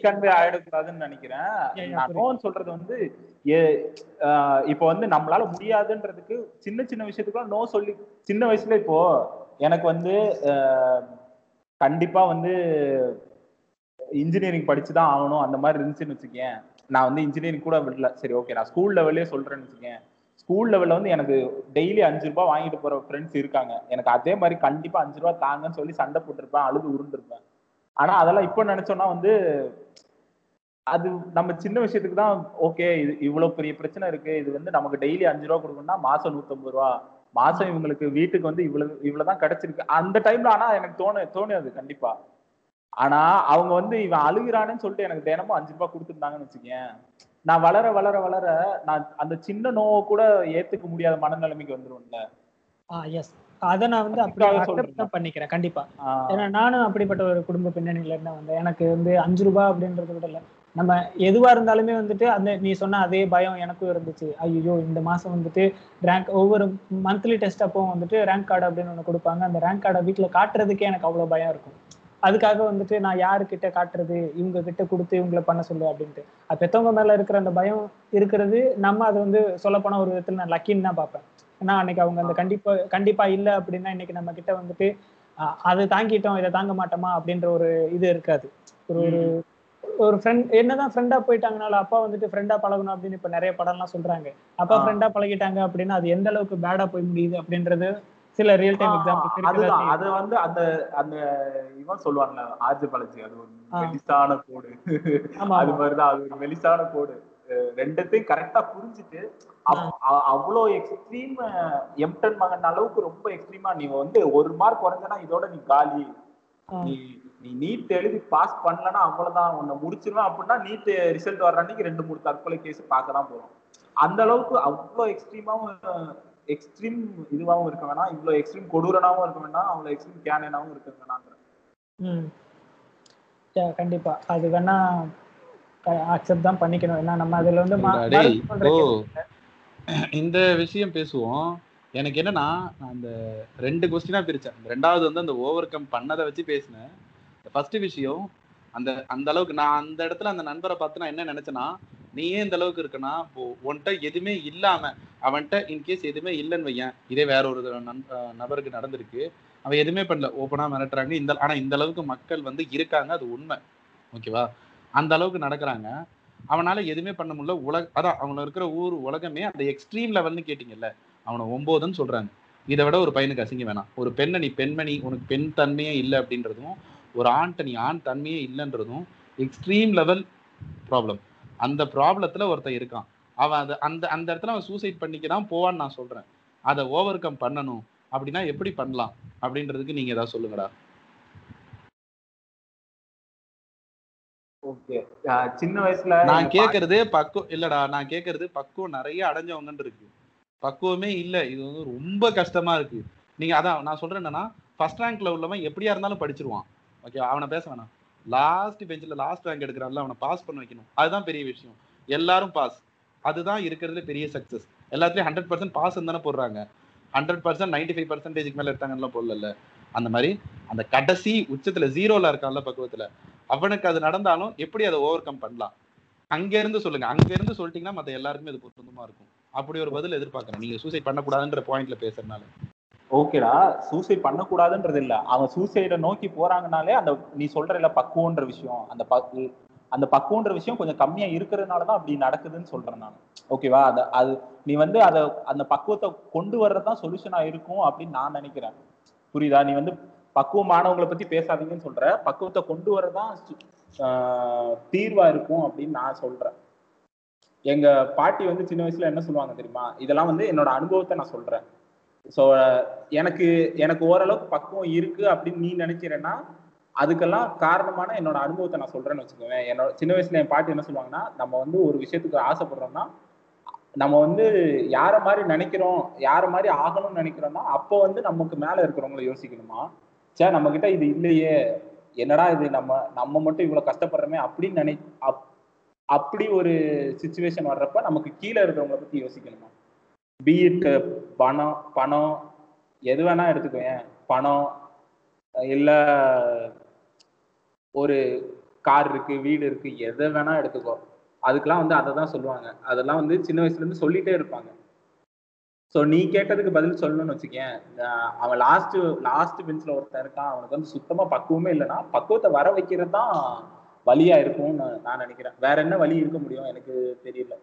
கன்வே ஆயிடக்கூடாதுன்னு நினைக்கிறேன். நான். நோன் சொல்றது வந்து இப்போ வந்து நம்மளால முடியாதுன்றதுக்கு சின்ன சின்ன விஷயத்துக்குலாம் நோ சொல்லி சின்ன வயசுல இப்போ எனக்கு வந்து கண்டிப்பா வந்து இன்ஜினியரிங் படிச்சு தான் ஆகணும் அந்த மாதிரி இருந்துச்சுன்னு வச்சுக்கேன். நான் வந்து இன்ஜினியரிங் கூட விடல. சரி ஓகே நான் ஸ்கூல் லெவல்லே சொல்றேன்னு வச்சுக்கேன். ஸ்கூல் லெவல்ல வந்து எனக்கு டெய்லி அஞ்சு ரூபாய் வாங்கிட்டு போற ஃப்ரெண்ட்ஸ் இருக்காங்க. எனக்கு அதே மாதிரி கண்டிப்பா அஞ்சு ரூபாய் தாங்கன்னு சொல்லி சண்டை போட்டிருப்பேன் அழுது உருண்டிருப்பேன். ஆனா அதெல்லாம் இப்போ நினைச்சோம்னா வந்து அது நம்ம சின்ன விஷயத்துக்கு தான் ஓகே இது இவ்வளவு பெரிய பிரச்சனை இருக்கு. இது வந்து நமக்கு டெய்லி அஞ்சு ரூபா கொடுக்கணும்னா மாசம் நூத்தம்பது ரூபா. மாசம் இவங்களுக்கு வீட்டுக்கு வந்து இவ்வளவு இவ்வளவுதான் கிடைச்சிருக்கு. அந்த டைம்ல ஆனா எனக்கு தோணு தோணுது கண்டிப்பா. ஆனா அவங்க வந்து இவன் அழுகிறானேன்னு சொல்லிட்டு எனக்கு தினமும் அஞ்சு ரூபாய் கொடுத்துருந்தாங்கன்னு வச்சுக்கேன். நான் வளர வளர வளர நான் அந்த சின்ன நோவை கூட ஏத்துக்க முடியாத மனநிலைமைக்கு வந்துருவேன்ல. எஸ் அதை நான் வந்து அப்படி பண்ணிக்கிறேன். கண்டிப்பா. ஏன்னா நானும் அப்படிப்பட்ட ஒரு குடும்ப பின்னணியில இருந்து வந்தேன் எனக்கு வந்து அஞ்சு ரூபாய் அப்படின்றத விட இல்ல. நம்ம எதுவா இருந்தாலுமே வந்துட்டு அந்த நீ சொன்ன அதே பயம் எனக்கும் இருந்துச்சு. ஐயோ இந்த மாசம் வந்துட்டு ரேங்க் ஒவ்வொரு மந்த்லி டெஸ்ட் அப்போ வந்துட்டு ரேங்க் கார்டு அப்படின்னு ஒன்று கொடுப்பாங்க. அந்த ரேங்க் கார்டை வீட்டில் காட்டுறதுக்கே எனக்கு அவ்வளோ பயம் இருக்கும். அதுக்காக வந்துட்டு நான் யாருக்கிட்ட காட்டுறது? இவங்க கிட்ட கொடுத்து இவங்கள பண்ண சொல்லு அப்படின்ட்டு. அது பெத்தவங்க மேல இருக்கிற அந்த பயம் இருக்கிறது நம்ம அதை வந்து சொல்லப்போனா ஒரு விதத்துல நான் லக்கின்னு தான் பார்ப்பேன். ஏன்னா அன்னைக்கு அவங்க அந்த கண்டிப்பா கண்டிப்பா இல்லை அப்படின்னா இன்னைக்கு நம்ம கிட்ட வந்துட்டு அதை தாங்கிட்டோம் இதை தாங்க மாட்டோமா? அப்படின்ற ஒரு இது இருக்காது. ஒரு ஒரு ஒரு ஃப்ரெண்ட் என்னதான் ஃப்ரெண்டா போயிட்டாங்கனால அப்பா வந்துட்டு ஃப்ரெண்டா பழகணும் அப்படின்னு இப்ப நிறைய படம்லாம் சொல்றாங்க. அப்பா. ஃப்ரெண்டா பழகிட்டாங்க அப்படின்னா அது எந்த அளவுக்கு பேடா போய் முடியுது அப்படின்றது சில ரியல் டைம் எக்ஸாம்பிள் அதுதான். அது வந்து அந்த அந்த இவன் சொல்லுவாங்கல்ல ஆர்ஜி பாலாஜி அது ஒரு. மெலிசான கோடு. அது மாதிரிதான் அது ஒரு மெலிசான கோடு. ரெண்டுத்தையும் கரெக்டா புரிஞ்சுட்டு அவ்வளோ எக்ஸ்ட்ரீம் எம்டன் மகன் அளவுக்கு ரொம்ப எக்ஸ்ட்ரீமா நீ வந்து ஒரு மார்க் குறைஞ்சனா இதோட நீ காலி. நீ நீ நீட் எழுதி பாஸ் பண்ணலன்னா அவ்வளவுதான். உன்னை முடிச்சிருவேன் அப்படின்னா நீட் ரிசல்ட் வர்ற அன்னைக்கு ரெண்டு மூணு தற்கொலை கேஸ் பார்க்க தான் போறோம். அந்த அளவுக்கு அவ்வளோ எக்ஸ்ட்ரீமாவும் எக்ஸ்ட்ரீம் இதுவாகவும் இருக்க வேணாம். இவ்வளோ எக்ஸ்ட்ரீம் கொடூரனாவும் இருக்க வேண்டாம். அவ்வளோ எக்ஸ்ட்ரீம் கேனனாவும் இருக்க வேணாங்கிற ம். கண்டிப்பா. அது வேணா அக்செப்ட் தான் பண்ணிக்கணும். ஏன்னா நம்ம அதுல வந்து. இந்த விஷயம் பேசுவோம். எனக்கு என்னன்னா நான் அந்த ரெண்டு கொஸ்டினா பிரிச்சேன். ரெண்டாவது வந்து அந்த ஓவர் கம் பண்ணதை வச்சு பேசினேன். ஃபர்ஸ்ட் விஷயம் அந்த அந்த அளவுக்கு நான் அந்த இடத்துல அந்த நண்பரை பார்த்து நான் என்ன நினைச்சேன்னா நீ ஏன் இந்த அளவுக்கு இருக்கனா? இப்போ உன்கிட்ட எதுவுமே இல்லாம அவன்கிட்ட இன்கேஸ் எதுவுமே இல்லைன்னு வையேன். இதே வேற ஒரு நண்- நபருக்கு நடந்திருக்கு. அவன் எதுவுமே பண்ணல. ஓப்பனா மிரட்டுறாங்க. இந்த ஆனா இந்த அளவுக்கு மக்கள் வந்து இருக்காங்க. அது உண்மை. ஓகேவா அந்த அளவுக்கு நடக்கிறாங்க. அவனால எதுவுமே பண்ண முடியல. உலக அதான் அவங்கள இருக்கிற ஊர் உலகமே அந்த எக்ஸ்ட்ரீம் லெவல்னு கேட்டிங்கல்ல அவனை ஒன்பதுன்னு சொல்றாங்க. இதை விட ஒரு பையனுக்கு அசிங்க வேணாம். ஒரு பெண்ணை நீ பெண்மணி உனக்கு பெண் தன்மையே இல்லை அப்படின்றதும் ஒரு ஆண்கிட்ட நீ ஆண் தன்மையே இல்லைன்றதும் எக்ஸ்ட்ரீம் லெவல் ப்ராப்ளம் அந்த ப்ராப்ளத்துல ஒருத்தன் இருக்கான். அவன் அதை அந்த அந்த இடத்துல அவன் சூசைட் பண்ணிக்கிறான் போவான்னு நான் சொல்றேன். அதை ஓவர் கம் பண்ணணும். அப்படின்னா எப்படி பண்ணலாம்? அப்படின்றதுக்கு நீங்க ஏதாவது சொல்லுங்கடா. ஓகே சின்ன வயசுல நான் கேக்குறது பக்குவம் இல்லடா நான் கேக்குறது பக்குவம் நிறைய அடைஞ்சவங்கன்னு இருக்கு. பக்குவமே இல்ல. இது வந்து ரொம்ப கஷ்டமா இருக்கு. நீங்க அதான் நான் சொல்றேன் என்னன்னா ஃபர்ஸ்ட் ரேங்க்ல உள்ளவன் எப்படியா இருந்தாலும் படிச்சிருவான். ஓகே அவனை பேச வேணாம். லாஸ்ட் பெஞ்சில் லாஸ்ட் ரேங்க் எடுக்கிறான்ல அவனை பாஸ் பண்ண வைக்கணும். அதுதான் பெரிய விஷயம். எல்லாரும் பாஸ் அதுதான் இருக்கிறதுல பெரிய சக்ஸஸ் எல்லாத்துலயும் ஹண்ட்ரட் பர்சன்ட் பாஸ் தானே போடுறாங்க. ஹண்ட்ரட் பர்சன்ட் நைன்டி ஃபைவ் பர்சன்டேஜ்க்கு மேல எடுத்தாங்கலாம் போடல அந்த மாதிரி அந்த கடைசி உச்சத்துல ஜீரோல இருக்கான்ல பக்குவத்துல. அவனுக்கு அது நடந்தாலும் எப்படி அதை ஓவர் கம் பண்ணலாம்? அங்க இருந்து சொல்லுங்க. அங்க இருந்து சொல்லிட்டீங்கன்னா மத்த எல்லாருக்குமே அது பொருத்தமா இருக்கும். அப்படி ஒரு பதில் எதிர்பார்க்கறேன். நீங்க சூசைட் பண்ணக்கூடாதுன்ற பாயிண்ட்ல பேசுறதுனால. ஓகேடா சூசைட் பண்ணக்கூடாதுன்றது இல்ல அவன் சூசைடை நோக்கி போறாங்கனாலே அந்த நீ சொல்றல பக்குவன்ற விஷயம். அந்த பக்கு அந்த பக்குவன்ற விஷயம் கொஞ்சம் கம்மியா இருக்கிறதுனால தான் அப்படி நடக்குதுன்னு சொல்றேன் நான். ஓகேவா? அது அது நீ வந்து அதை அந்த பக்குவத்தை கொண்டு வர்றதுதான் சொல்யூஷனா இருக்கும் அப்படின்னு நான் நினைக்கிறேன். புரியுதா? நீ வந்து பக்குவமானவங்களை பத்தி பேசாதீங்கன்னு சொல்ற. பக்குவத்தை கொண்டு வரதான் தீர்வா இருக்கும் அப்படின்னு நான் சொல்றேன். எங்க பாட்டி வந்து சின்ன வயசுல என்ன சொல்லுவாங்க தெரியுமா? இதெல்லாம் வந்து என்னோட அனுபவத்தை நான் சொல்றேன். ஸோ எனக்கு எனக்கு ஓரளவுக்கு பக்குவம் இருக்கு அப்படின்னு நீ நினைக்கிறேன்னா அதுக்கெல்லாம் காரணமான என்னோட அனுபவத்தை நான் சொல்றேன்னு வச்சுக்கோவேன். என்னோட சின்ன வயசுல என் பாட்டி என்ன சொல்லுவாங்கன்னா நம்ம வந்து ஒரு விஷயத்துக்கு ஆசைப்படுறோம்னா நம்ம வந்து யார மாதிரி நினைக்கிறோம் யார மாதிரி ஆகணும்னு நினைக்கிறோம்னா அப்போ வந்து நமக்கு மேல இருக்கிறவங்கள யோசிக்கணுமா? சே நம்ம கிட்ட இது இல்லையே. என்னடா இது நம்ம நம்ம மட்டும் இவ்வளவு கஷ்டப்படுறோமே அப்படின்னு நினை அப் அப்படி ஒரு சுச்சுவேஷன் வர்றப்ப நமக்கு கீழே இருக்கிறவங்கள பத்தி யோசிக்கணுமா? பீட் பணம் பணம் எது வேணா எடுத்துக்கோங்க. பணம் இல்ல ஒரு கார் இருக்கு வீடு இருக்கு எதை வேணா எடுத்துக்கோ. அதுக்கெல்லாம் வந்து அதை தான் சொல்லுவாங்க. அதெல்லாம் வந்து சின்ன வயசுல இருந்து சொல்லிட்டே இருப்பாங்க. ஸோ நீ கேட்டதுக்கு பதில் சொல்லணும்னு வச்சுக்கேன். அவன் லாஸ்ட் லாஸ்ட் பெஞ்சில் ஒருத்தன் இருக்கான். அவனுக்கு வந்து சுத்தமாக பக்குவமே இல்லைன்னா பக்குவத்தை வர வைக்கிறது தான் வழியா இருக்கும்னு நான் நினைக்கிறேன். வேற என்ன வழி இருக்க முடியும்? எனக்கு தெரியல.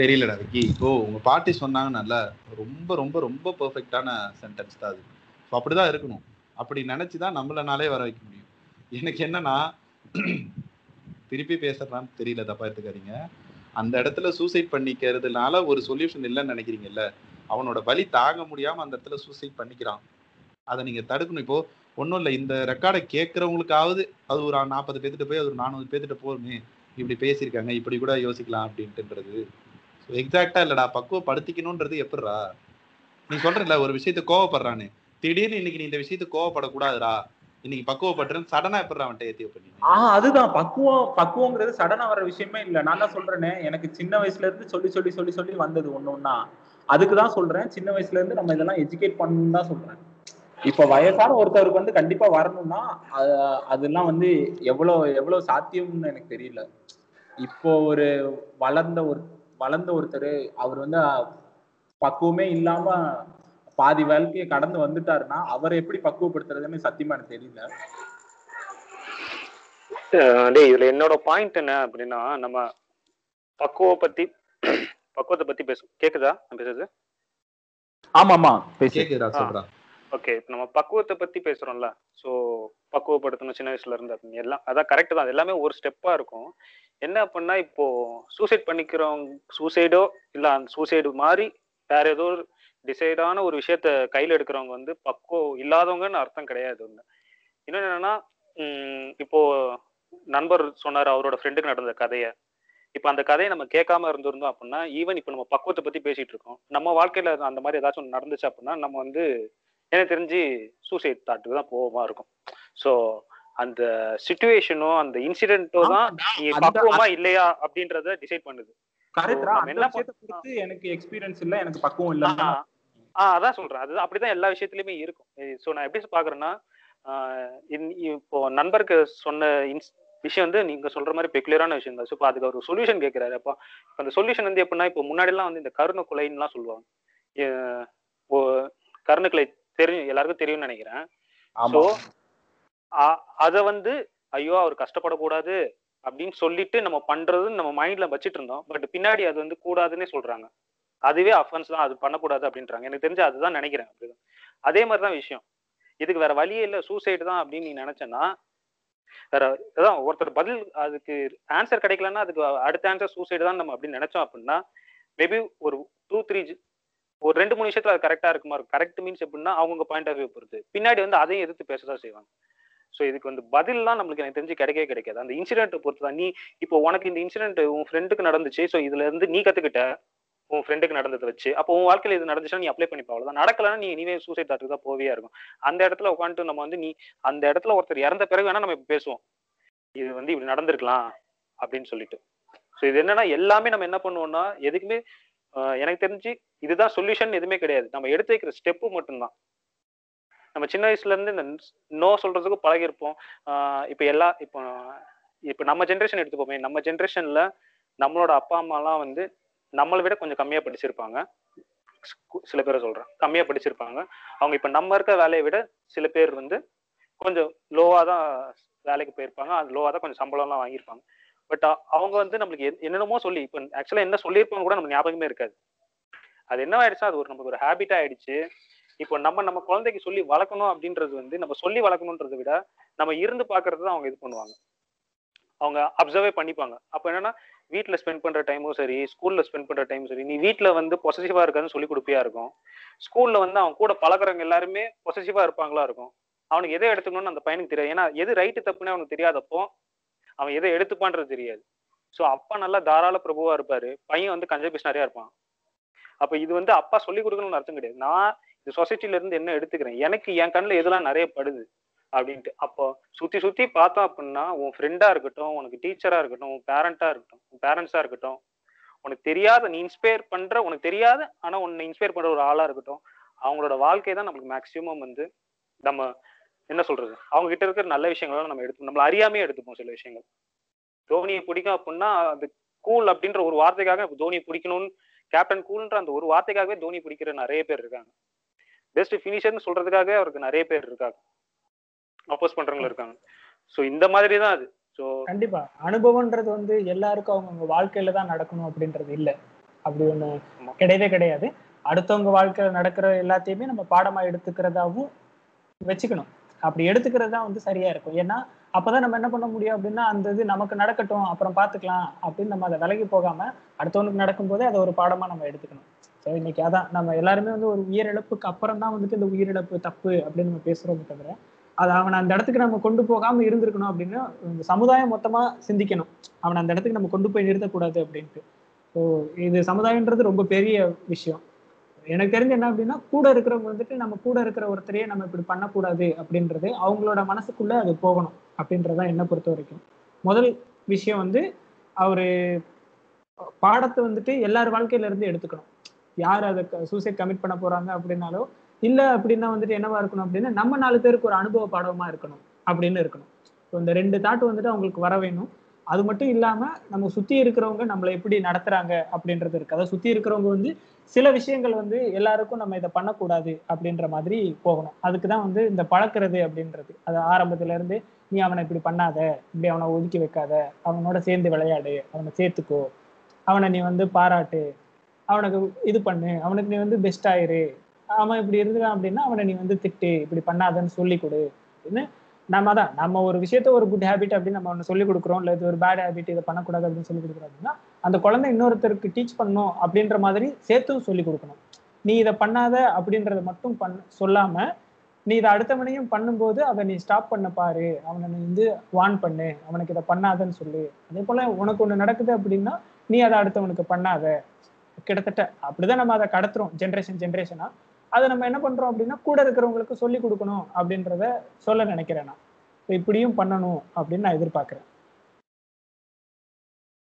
தெரியலடா விக்கி. ஓ உங்க பாட்டி சொன்னாங்க ரொம்ப ரொம்ப ரொம்ப பெர்ஃபெக்டான சென்டென்ஸ் தான் அது. ஸோ அப்படிதான் இருக்கணும். அப்படி நினைச்சுதான் நம்மளனாலே வர வைக்க முடியும். எனக்கு என்னன்னா திருப்பி பேசுறான்னு தெரியல தப்பா எடுத்துக்காதீங்க. அந்த இடத்துல சூசைட் பண்ணிக்கிறதுனால ஒரு சொல்யூஷன் இல்லைன்னு நினைக்கிறீங்கல்ல அவனோட வலி தாங்க முடியாம அந்த இடத்துல சூசைட் பண்ணிக்கிறான். அதை நீங்க தடுக்கணும். இப்போ ஒன்றும் இல்லை இந்த ரெக்கார்டை கேட்கறவங்களுக்காவது அது ஒரு நாற்பது பேர்த்துட்டு போய் அது ஒரு நானூறு பேர்த்துட்டு போருமே இப்படி பேசியிருக்காங்க இப்படி கூட யோசிக்கலாம் அப்படின்ட்டுன்றது. எக்ஸாக்டா இல்லடா. பக்குவப்படுத்திக்கணும்ன்றது எப்படிடா? நீ சொல்றல ஒரு விஷயத்தை கோவப்படுறான்னு. திடீர்னு இன்னைக்கு நீ இந்த விஷயத்துக்கு கோவப்படக்கூடாதுடா. இன்னைக்கு பக்குவப்பட்டுறேன்னு சடனா எப்படி அவன்கிட்ட ஏத்தி பண்ணி ஆஹ் அதுதான். பக்குவம் பக்குவங்கிறது சடனா வர விஷயமே இல்ல. நான் தான் சொல்றேனே. எனக்கு சின்ன வயசுல இருந்து சொல்லி சொல்லி சொல்லி சொல்லி வந்தது ஒண்ணு ஒன்னா அதுக்கு தான் சொல்றேன். சின்ன வயசுல இருந்து நம்ம இதெல்லாம் எஜுகேட் பண்ணணும்னு தான் சொல்றேன். இப்ப வயசான ஒருத்தருக்கு வந்து கண்டிப்பா வரணும்னா அதெல்லாம் வந்து எவ்வளவு எவ்வளவு சாத்தியம்னு எனக்கு தெரியல. இப்போ ஒரு வளர்ந்த ஒரு வளர்ந்த ஒருத்தர் அவர் வந்து பக்குவமே இல்லாம பாதி வாழ்க்கையை கடந்து வந்துட்டாருன்னா அவரை எப்படி பக்குவப்படுத்துறதுன்னு சத்தியமா எனக்கு தெரியல. டேய் இதுல என்னோட பாயிண்ட் என்ன அப்படின்னா நம்ம பக்குவ பத்தி பக்குவத்தை பத்தி பேசும் கேக்குதா? நான் பேசுறது? ஆமா ஆமா. சொல்றா. ஓகே இப்போ நம்ம பக்குவத்தை பத்தி பேசுறோம்ல ஸோ பக்குவப்படுத்தணும் சின்ன வயசுல இருந்து அப்படின்னு எல்லாம் அதான் கரெக்ட் தான் எல்லாமே ஒரு ஸ்டெப்பா இருக்கும். என்ன அப்படின்னா இப்போ சூசைட் பண்ணிக்கிறவங்க சூசைடோ இல்ல அந்த சூசைடு மாதிரி வேற ஏதோ ஒரு டிசைடான ஒரு விஷயத்த கையில எடுக்கிறவங்க வந்து பக்குவம் இல்லாதவங்கன்னு அர்த்தம் கிடையாது ஒன்று இன்னொன்னு என்னன்னா இப்போ நண்பர் சொன்னார் அவரோட ஃப்ரெண்டுக்கு நடந்த கதையை. இப்போ அந்த கதையை நம்ம கேட்காம இருந்திருந்தோம் அப்படின்னா ஈவன் இப்போ நம்ம பக்குவத்தை பத்தி பேசிட்டு இருக்கோம். நம்ம வாழ்க்கையில அந்த மாதிரி ஏதாச்சும் ஒன்று நடந்துச்சு அப்படின்னா நம்ம வந்து எனக்கு தெரிஞ்சு சூசைட் தாட்டுக்கு தான் போகமா இருக்கும். ஸோ அந்த சுச்சுவேஷனோ அந்த இன்சிடென்ட்டோ தான் நீ பக்குவமா இல்லையா அப்படின்றத டிசைட் பண்ணுது. எனக்கு எக்ஸ்பீரியன்ஸ் இல்ல எனக்கு பக்குவம் இல்லைன்னு ஆ, ஆ அதான் சொல்றேன். அது அப்படிதான் எல்லா விஷயத்துலயுமே இருக்கும். ஸோ நான் எப்படி பாக்குறேன்னா ஆஹ் இப்போ நண்பருக்கு சொன்ன விஷயம் வந்து நீங்க சொல்ற மாதிரி பெக்குலரான விஷயம் தான். இப்போ அதுக்கு ஒரு சொல்யூஷன் கேட்கிறாரு அப்போ அந்த சொல்யூஷன் வந்து எப்படின்னா இப்போ முன்னாடி எல்லாம் வந்து இந்த கருணை கொலைன்னுலாம் சொல்லுவாங்க. ஏ- ஓ- கருணை கொலை தெரியும் எல்லாருக்கும் தெரியும்னு நினைக்கிறேன். ஸோ அதை வந்து ஐயோ அவர் கஷ்டப்படக்கூடாது அப்படின்னு சொல்லிட்டு நம்ம பண்றதுன்னு நம்ம மைண்ட்ல வச்சிட்டு இருந்தோம். பட் பின்னாடி அது வந்து கூடாதுன்னே சொல்றாங்க. அதுவே அஃபென்ஸ் தான். அது பண்ணக்கூடாது அப்படின்றாங்க. எனக்கு தெரிஞ்சு அதுதான் நினைக்கிறேன் அப்படிதான். அதே மாதிரி தான் விஷயம். இதுக்கு வேற வழியே இல்லை. சூசைடு தான் அப்படின்னு நீ நினைச்சேன்னா வேற அதான் ஒருத்தர் பதில் அதுக்கு ஆன்சர் கிடைக்கலன்னா அதுக்கு அடுத்த ஆன்சர் சூசைடு தான் நம்ம அப்படின்னு நினைச்சோம் அப்படின்னா மேபி ஒரு டூ த்ரீ ஒரு ரெண்டு மூணு விஷயத்துல அது கரெக்டா இருக்குமா இருக்கும்? கரெக்ட் மீன்ஸ் எப்படின்னா அவங்க பாயிண்ட் ஆஃப் வியூ பொறுத்து. பின்னாடி வந்து அதையும் எதிர்த்து பேசதான் செய்வாங்க. ஸோ இதுக்கு வந்து பதில்லாம் நம்மளுக்கு எனக்கு தெரிஞ்சு கிடைக்கவே கிடைக்காது. அந்த இன்சிடென்ட்டை பொறுத்து தான் நீ இப்போ உனக்கு இந்த இன்சிடென்ட் உன் ஃப்ரெண்டுக்கு நடந்துச்சு. ஸோ இதுல இருந்து நீ கத்துக்கிட்ட உன் ஃப்ரெண்டுக்கு நடந்ததை வச்சு அப்போ உன் வாழ்க்கையில் இது நடந்துச்சுன்னா நீ அப்ளை பண்ணிப்பா. அவ்வளவுதான். நடக்கலன்னா நீ இனிமே சூசைட் தாட்டுக்கு தான் போவே இருக்கும். அந்த இடத்துல உட்காந்துட்டு நம்ம வந்து நீ அந்த இடத்துல ஒருத்தர் இறந்த பிறகு வேணா நம்ம பேசுவோம். இது வந்து இப்படி நடந்திருக்கலாம் அப்படின்னு சொல்லிட்டு. ஸோ இது என்னன்னா எல்லாமே நம்ம என்ன பண்ணுவோம்னா எதுக்குமே எனக்கு தெரிஞ்சு இதுதான் சொல்யூஷன் எதுவுமே கிடையாது. நம்ம எடுத்து வைக்கிற ஸ்டெப்பு மட்டும்தான். நம்ம சின்ன வயசுல இருந்து இந்த நோ சொல்றதுக்கு பழகிருப்போம் இப்போ எல்லா இப்போ இப்போ நம்ம ஜென்ரேஷன் எடுத்துப்போமே நம்ம ஜென்ரேஷன்ல நம்மளோட அப்பா அம்மாலாம் வந்து நம்மளை விட கொஞ்சம் கம்மியா படிச்சிருப்பாங்க. சில பேரை சொல்றேன். கம்மியா படிச்சிருப்பாங்க. அவங்க இப்ப நம்ம இருக்க வேலையை விட சில பேர் வந்து கொஞ்சம் லோவா தான் வேலைக்கு போயிருப்பாங்க. அது லோவா தான் கொஞ்சம் சம்பளம்லாம் வாங்கியிருப்பாங்க. பட் அவங்க வந்து நம்மளுக்கு என்னென்னமோ சொல்லி இப்போ ஆக்சுவலா என்ன சொல்லியிருப்பாங்க கூட நம்ம ஞாபகமே இருக்காது. அது என்ன ஆயிடுச்சா அது ஒரு நமக்கு ஒரு ஹேபிட்டா ஆயிடுச்சு. இப்போ நம்ம நம்ம குழந்தைக்கு சொல்லி வளர்க்கணும் அப்படின்றது வந்து நம்ம சொல்லி வளர்க்கணுன்றதை விட நம்ம இருந்து பாக்குறது தான் அவங்க இது பண்ணுவாங்க. அவங்க அப்சர்வே பண்ணிப்பாங்க. அப்போ என்னன்னா வீட்டில் ஸ்பெண்ட் பண்ற டைமும் சரி ஸ்கூல்ல ஸ்பெண்ட் பண்ற டைமும் சரி நீ வீட்டில் வந்து பொசசிவா இருக்காதுன்னு சொல்லி கொடுப்பியா இருக்கும். ஸ்கூல்ல வந்து அவன் கூட பழகுறவங்க எல்லாருமே பொசசிவா இருப்பாங்களா இருக்கும். அவனுக்கு எதை எடுத்துக்கணும்னு அந்த பையனுக்கு தெரியாது. ஏன்னா எது ரைட்டு தப்புன்னு அவனுக்கு தெரியாதப்போ அவன் எதை எடுத்துப்பான்றது தெரியாது. ஸோ அப்பா நல்லா தாராள பிரபுவா இருப்பாரு. பையன் வந்து கஞ்சபிஸ் நிறையா இருப்பான். அப்ப இது வந்து அப்பா சொல்லி கொடுக்கணும்னு அர்த்தம் கிடையாது. நான் இந்த சொசைட்டில இருந்து என்ன எடுத்துக்கிறேன்? எனக்கு என் கண்ணில் எதெல்லாம் நிறைய படுது அப்படின்ட்டு. அப்போ சுத்தி சுத்தி பார்த்தோம் அப்படின்னா உன் ஃப்ரெண்டா இருக்கட்டும் உனக்கு டீச்சரா இருக்கட்டும் உன் பேரண்டா இருக்கட்டும் உன் பேரண்ட்ஸா இருக்கட்டும் உனக்கு தெரியாத நீ இன்ஸ்பயர் பண்ற உனக்கு தெரியாத ஆனா உன்னை இன்ஸ்பயர் பண்ற ஒரு ஆளா இருக்கட்டும் அவங்களோட வாழ்க்கை தான் நம்மளுக்கு மேக்சிமம் வந்து நம்ம என்ன சொல்றது? அவங்க கிட்ட இருக்கிற நல்ல விஷயங்கள்லாம் நம்ம எடுத்து நம்மள அறியாமே எடுத்துப்போம் சில விஷயங்கள். தோனியை பிடிக்கும் அப்படின்னா அது கூல் அப்படின்ற ஒரு வார்த்தைக்காக தோனியை பிடிக்கணும்னு கேப்டன் கூல்ன்ற அந்த ஒரு வார்த்தைக்காகவே தோனி பிடிக்கிற நிறைய பேர் இருக்காங்க. பெஸ்ட் ஃபினிஷர்னு சொல்றதுக்காகவே அவருக்கு நிறைய பேர் இருக்காங்க. அப்போஸ் பண்றவங்க இருக்காங்க. ஸோ இந்த மாதிரி தான் அது. ஸோ கண்டிப்பா. அனுபவம்ன்றது வந்து எல்லாருக்கும் அவங்கவுங்க வாழ்க்கையில தான் நடக்கணும் அப்படின்றது இல்ல. அப்படி ஆமா. கிடையவே கிடையாது. அடுத்தவங்க வாழ்க்கையில நடக்கிற எல்லாத்தையுமே நம்ம பாடமா எடுத்துக்கிறதாவும் வச்சுக்கணும். அப்படி எடுத்துக்கிறது தான் வந்து சரியா இருக்கும். ஏன்னா அப்பதான் நம்ம என்ன பண்ண முடியும் அப்படின்னா அந்த இது நமக்கு நடக்கட்டும் அப்புறம் பாத்துக்கலாம் அப்படின்னு நம்ம அதை விலகி போகாம அடுத்தவனுக்கு நடக்கும்போதே அதை ஒரு பாடமா நம்ம எடுத்துக்கணும். ஸோ இன்னைக்கு அதான் நம்ம எல்லாருமே வந்து ஒரு உயிரிழப்புக்கு அப்புறம் தான் வந்துட்டு இந்த உயிரிழப்பு தப்பு அப்படின்னு நம்ம பேசுறோம் தவிர அது அவனை அந்த இடத்துக்கு நம்ம கொண்டு போகாம இருந்திருக்கணும் அப்படின்னு சமுதாயம் மொத்தமா சிந்திக்கணும். அவனை அந்த இடத்துக்கு நம்ம கொண்டு போய் நிறுத்தக்கூடாது அப்படின்ட்டு. ஸோ இது சமுதாயன்றது ரொம்ப பெரிய விஷயம். எனக்கு தெரிஞ்சு என்ன அப்படின்னா கூட இருக்கிறவங்க வந்துட்டு நம்ம கூட இருக்கிற ஒருத்தரையே நம்ம இப்படி பண்ணக்கூடாது அப்படின்றது அவங்களோட மனசுக்குள்ள அது போகணும் அப்படின்றதான் என்னை பொறுத்த வரைக்கும். முதல் விஷயம் வந்து அவரு பாடத்தை வந்துட்டு எல்லார் வாழ்க்கையில இருந்து எடுத்துக்கணும். யார் அதை சூசைட் கமிட் பண்ண போறாங்க அப்படின்னாலோ இல்ல அப்படின்னா வந்துட்டு என்னவா இருக்கணும் அப்படின்னா நம்ம நாலு பேருக்கு ஒரு அனுபவ பாடமா இருக்கணும் அப்படின்னு இருக்கணும். ஸோ இந்த ரெண்டு தாட் வந்துட்டு அவங்களுக்கு வர வேணும். அது மட்டும் இல்லாம நம்ம சுத்தி இருக்கிறவங்க நம்மளை எப்படி நடத்துறாங்க அப்படின்றது இருக்கு. அதாவது சுத்தி இருக்கிறவங்க வந்து சில விஷயங்கள் வந்து எல்லாருக்கும் நம்ம இதை பண்ணக்கூடாது அப்படின்ற மாதிரி போகணும். அதுக்கு தான் வந்து இந்த பழக்கிறது அப்படின்றது. அது ஆரம்பத்துல இருந்து நீ அவனை இப்படி பண்ணாத. இப்படி அவனை ஒதுக்கி வைக்காத. அவனோட சேர்ந்து விளையாடு. அவனை சேர்த்துக்கோ. அவனை நீ வந்து பாராட்டு. அவனுக்கு இது பண்ணு அவனுக்கு நீ வந்து பெஸ்ட் ஆயிரு. அவன் இப்படி இருக்கிறான் அப்படின்னா அவனை நீ வந்து திட்டு இப்படி பண்ணாதன்னு சொல்லி கொடு. அப்படின்னு நம்ம தான் நம்ம ஒரு விஷயத்த ஒரு குட் ஹேபிட் அப்படின்னு நம்ம ஒன்று சொல்லிக் கொடுக்குறோம் இல்லை இது ஒரு பேட் ஹேபிட் இதை பண்ணக்கூடாது அப்படின்னு சொல்லி கொடுக்குறோம் அப்படின்னா அந்த குழந்தை இன்னொருத்தருக்கு டீச் பண்ணணும் அப்படின்ற மாதிரி சேர்த்தும் சொல்லி கொடுக்கணும். நீ இதை பண்ணாத அப்படின்றத மட்டும் பண் சொல்லாம நீ இதை அடுத்தவனையும் பண்ணும்போது அதை நீ ஸ்டாப் பண்ண பாரு. அவனை நீ வந்து வான் பண்ணு. அவனுக்கு இதை பண்ணாதன்னு சொல்லு. அதே போல உனக்கு ஒன்று நடக்குது அப்படின்னா நீ அதை அடுத்தவனுக்கு பண்ணாத. கிட்டத்தட்ட அப்படிதான் நம்ம அதை கடத்துறோம். ஜென்ரேஷன் ஜென்ரேஷனா அதை நம்ம என்ன பண்றோம் அப்படின்னா கூட இருக்கிறவங்களுக்கு சொல்லி கொடுக்கணும் அப்படின்றத சொல்ல நினைக்கிறேன் நான். இப்படியும் பண்ணணும் அப்படின்னு நான் எதிர்பார்க்கிறேன்.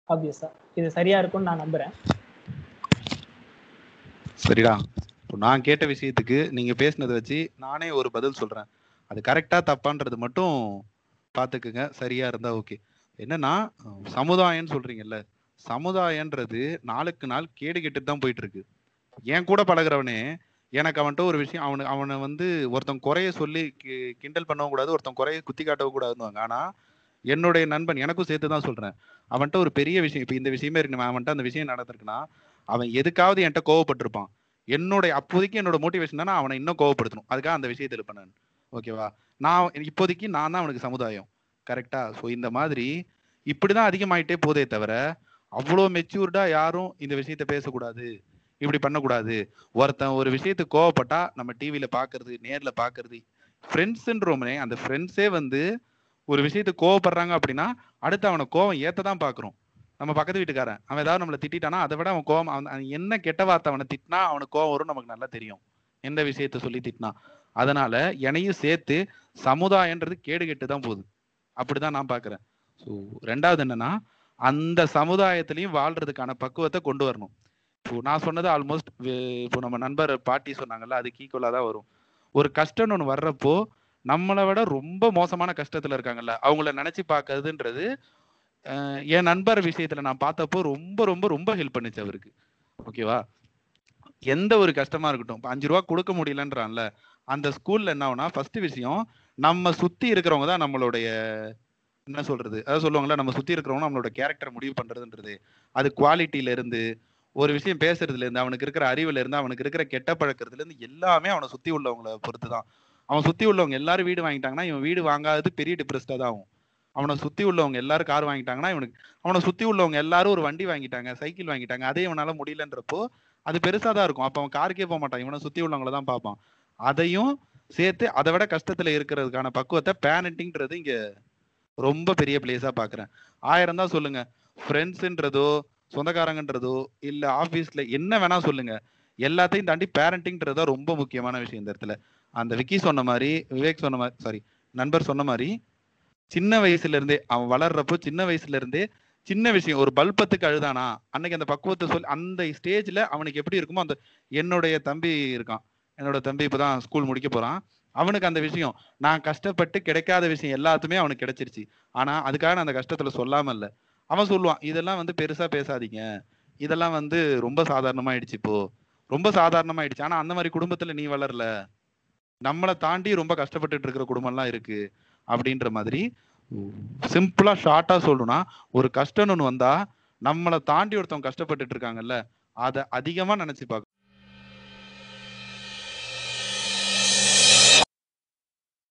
ஆப்வியஸா இது சரியா இருக்கும்னு நான் நம்புறேன். சரிடா. இப்போ நான் கேட்ட விஷயத்துக்கு நீங்க பேசுனதை வச்சு நானே ஒரு பதில் சொல்றேன். அது கரெக்டா தப்பான்றது மட்டும் பாத்துக்குங்க சரியா இருந்தா ஓகே என்னன்னா சமுதாயம்னு சொல்றீங்கல்ல. சமுதாயன்றது நாளுக்கு நாள் கேடு கெட்டு தான் போயிட்டு இருக்கு என் கூட பழகுறவனே எனக்கு அவன்கிட்ட ஒரு விஷயம் அவனு அவனை வந்து ஒருத்தன் குறைய சொல்லி கி- கிண்டல் பண்ணவும் கூடாது ஒருத்தன் குறைய குத்தி காட்டவும் கூடாதுன்னு ஆனா என்னுடைய நண்பன் எனக்கும் சேர்த்து தான் சொல்றேன். அவன்கிட்ட ஒரு பெரிய விஷயம் இப்போ இந்த விஷயமே இருக்கு அவன்கிட்ட அந்த விஷயம் நடந்திருக்குன்னா அவன் எதுக்காவது என்கிட்ட கோவப்பட்டிருப்பான். என்னுடைய அப்போதைக்கு என்னோட மோட்டிவேஷன் தானே அவனை இன்னும் கோவப்படுத்தணும். அதுக்காக அந்த விஷயத்தை பண்ணேன். ஓகேவா நான் இப்போதைக்கு நான் தான் அவனுக்கு சமுதாயம். கரெக்டா ஸோ இந்த மாதிரி இப்படிதான் அதிகமாயிட்டே போதே தவிர அவ்வளோ மெச்சூர்டா யாரும் இந்த விஷயத்த பேசக்கூடாது. இப்படி பண்ணக்கூடாது. ஒருத்தன் ஒரு விஷயத்துக்கு கோவப்பட்டா நம்ம டிவியில பாக்குறது நேர்ல பாக்குறது. ஃப்ரெண்ட்ஸ்ன்றோமே அந்த ஃப்ரெண்ட்ஸே வந்து ஒரு விஷயத்த கோவப்படுறாங்க அப்படின்னா அடுத்து அவனை கோவம் ஏத்த தான் பாக்குறோம். நம்ம பக்கத்து வீட்டுக்காரன் அவன் ஏதாவது நம்மளை திட்டானா அதை விட அவன் கோவம் அவன் என்ன கெட்ட வார்த்தை அவனை திட்டினா அவனுக்கு கோவம் வரும் நமக்கு நல்லா தெரியும். எந்த விஷயத்த சொல்லி திட்டினா. அதனால என்னையும் சேர்த்து சமுதாயன்றது கேடு கெட்டு தான் போகுது. அப்படிதான் நான் பாக்குறேன். ஸோ ரெண்டாவது என்னன்னா அந்த சமுதாயத்திலையும் வாழ்றதுக்கான பக்குவத்தை கொண்டு வரணும். இப்போ நான் சொன்னது ஆல்மோஸ்ட் இப்போ நம்ம நண்பர் பாட்டி சொன்னாங்கல்ல அதுக்கு ஈக்குவலாக தான் வரும். ஒரு கஷ்டம்னு ஒன்று வர்றப்போ நம்மளை விட ரொம்ப மோசமான கஷ்டத்துல இருக்காங்கல்ல அவங்கள நினைச்சு பார்க்கறதுன்றது என் நண்பர் விஷயத்துல நான் பார்த்தப்போ ரொம்ப ரொம்ப ரொம்ப ஹெல்ப் பண்ணுச்சு அவருக்கு. ஓகேவா எந்த ஒரு கஷ்டமா இருக்கட்டும் இப்போ அஞ்சு ரூபா கொடுக்க முடியலன்றான்ல அந்த ஸ்கூல்ல என்ன ஆகுனா ஃபர்ஸ்ட் விஷயம் நம்ம சுத்தி இருக்கிறவங்க தான் நம்மளுடைய என்ன சொல்றது? அதாவது சொல்லுவாங்கல்ல நம்ம சுத்தி இருக்கிறவங்க நம்மளோட கேரக்டர் முடிவு பண்றதுன்றது. அது குவாலிட்டியில இருந்து ஒரு விஷயம் பேசுறதுல இருந்து அவனுக்கு இருக்கிற அறிவுல இருந்து அவனுக்கு இருக்கிற கெட்ட பழக்கிறதுல இருந்து எல்லாமே அவனை சுத்தி உள்ளவங்கள பொறுத்து தான் அவன் சுத்தி உள்ளவங்க எல்லாரும் வீடு வாங்கிட்டாங்கன்னா இவன் வீடு வாங்காதது பெரிய டிப்ரெஸ்டா தான் ஆகும். அவனை சுத்தி உள்ளவங்க எல்லாரும் கார் வாங்கிட்டாங்கன்னா இவனுக்கு அவனை சுத்தி உள்ளவங்க எல்லாரும் ஒரு வண்டி வாங்கிட்டாங்க சைக்கிள் வாங்கிட்டாங்க அதே இவனால முடியலன்றப்போ அது பெருசா தான் இருக்கும். அப்ப அவன் காருக்கே போக மாட்டான். இவனை சுத்தி உள்ளவங்கள தான் பார்ப்பான். அதையும் சேர்த்து அதை விட கஷ்டத்துல இருக்கிறதுக்கான பக்குவத்தை பேரண்டிங்கிறது இங்க ரொம்ப பெரிய பிளேஸா பாக்குறேன். ஆயிரம் தான் சொல்லுங்க. ஃப்ரெண்ட்ஸ்ன்றதோ சொந்தக்காரங்கன்றதோ இல்ல ஆபீஸ்ல என்ன வேணா சொல்லுங்க. எல்லாத்தையும் தாண்டி பேரண்டிங்ன்றதா ரொம்ப முக்கியமான விஷயம் இந்த இடத்துல. அந்த விக்கி சொன்ன மாதிரி விவேக் சொன்ன மாதிரி சாரி நண்பர் சொன்ன மாதிரி சின்ன வயசுல இருந்தே அவன் வளர்றப்போ சின்ன வயசுல இருந்தே சின்ன விஷயம் ஒரு பல்பத்துக்கு அழுதானா? அன்னைக்கு அந்த பக்குவத்தை சொல்லி அந்த ஸ்டேஜ்ல அவனுக்கு எப்படி இருக்குமோ அந்த என்னுடைய தம்பி இருக்கான். என்னோட தம்பி இப்பதான் ஸ்கூல் முடிக்க போறான். அவனுக்கு அந்த விஷயம் நான் கஷ்டப்பட்டு கிடைக்காத விஷயம் எல்லாத்துமே அவனுக்கு கிடைச்சிருச்சு. ஆனா அதுக்காக நான் அந்த கஷ்டத்துல சொல்லாம இல்ல. அவன் சொல்லுவான் இதெல்லாம் வந்து பெருசா பேசாதீங்க. இதெல்லாம் வந்து ரொம்ப சாதாரணமாயிடுச்சு இப்போ. ரொம்ப சாதாரணமாயிடுச்சு. ஆனா அந்த மாதிரி குடும்பத்துல நீ வளரல. நம்மளை தாண்டி ரொம்ப கஷ்டப்பட்டுட்டு இருக்கிற குடும்பம்லாம் இருக்கு. அப்படின்ற மாதிரி சிம்பிளா ஷார்ட்டா சொல்லணும்னா ஒரு கஷ்டம்னு ஒன்று வந்தா நம்மளை தாண்டி ஒருத்தவங்க கஷ்டப்பட்டுட்டு இருக்காங்கல்ல அதை அதிகமா நினைச்சு பார்க்க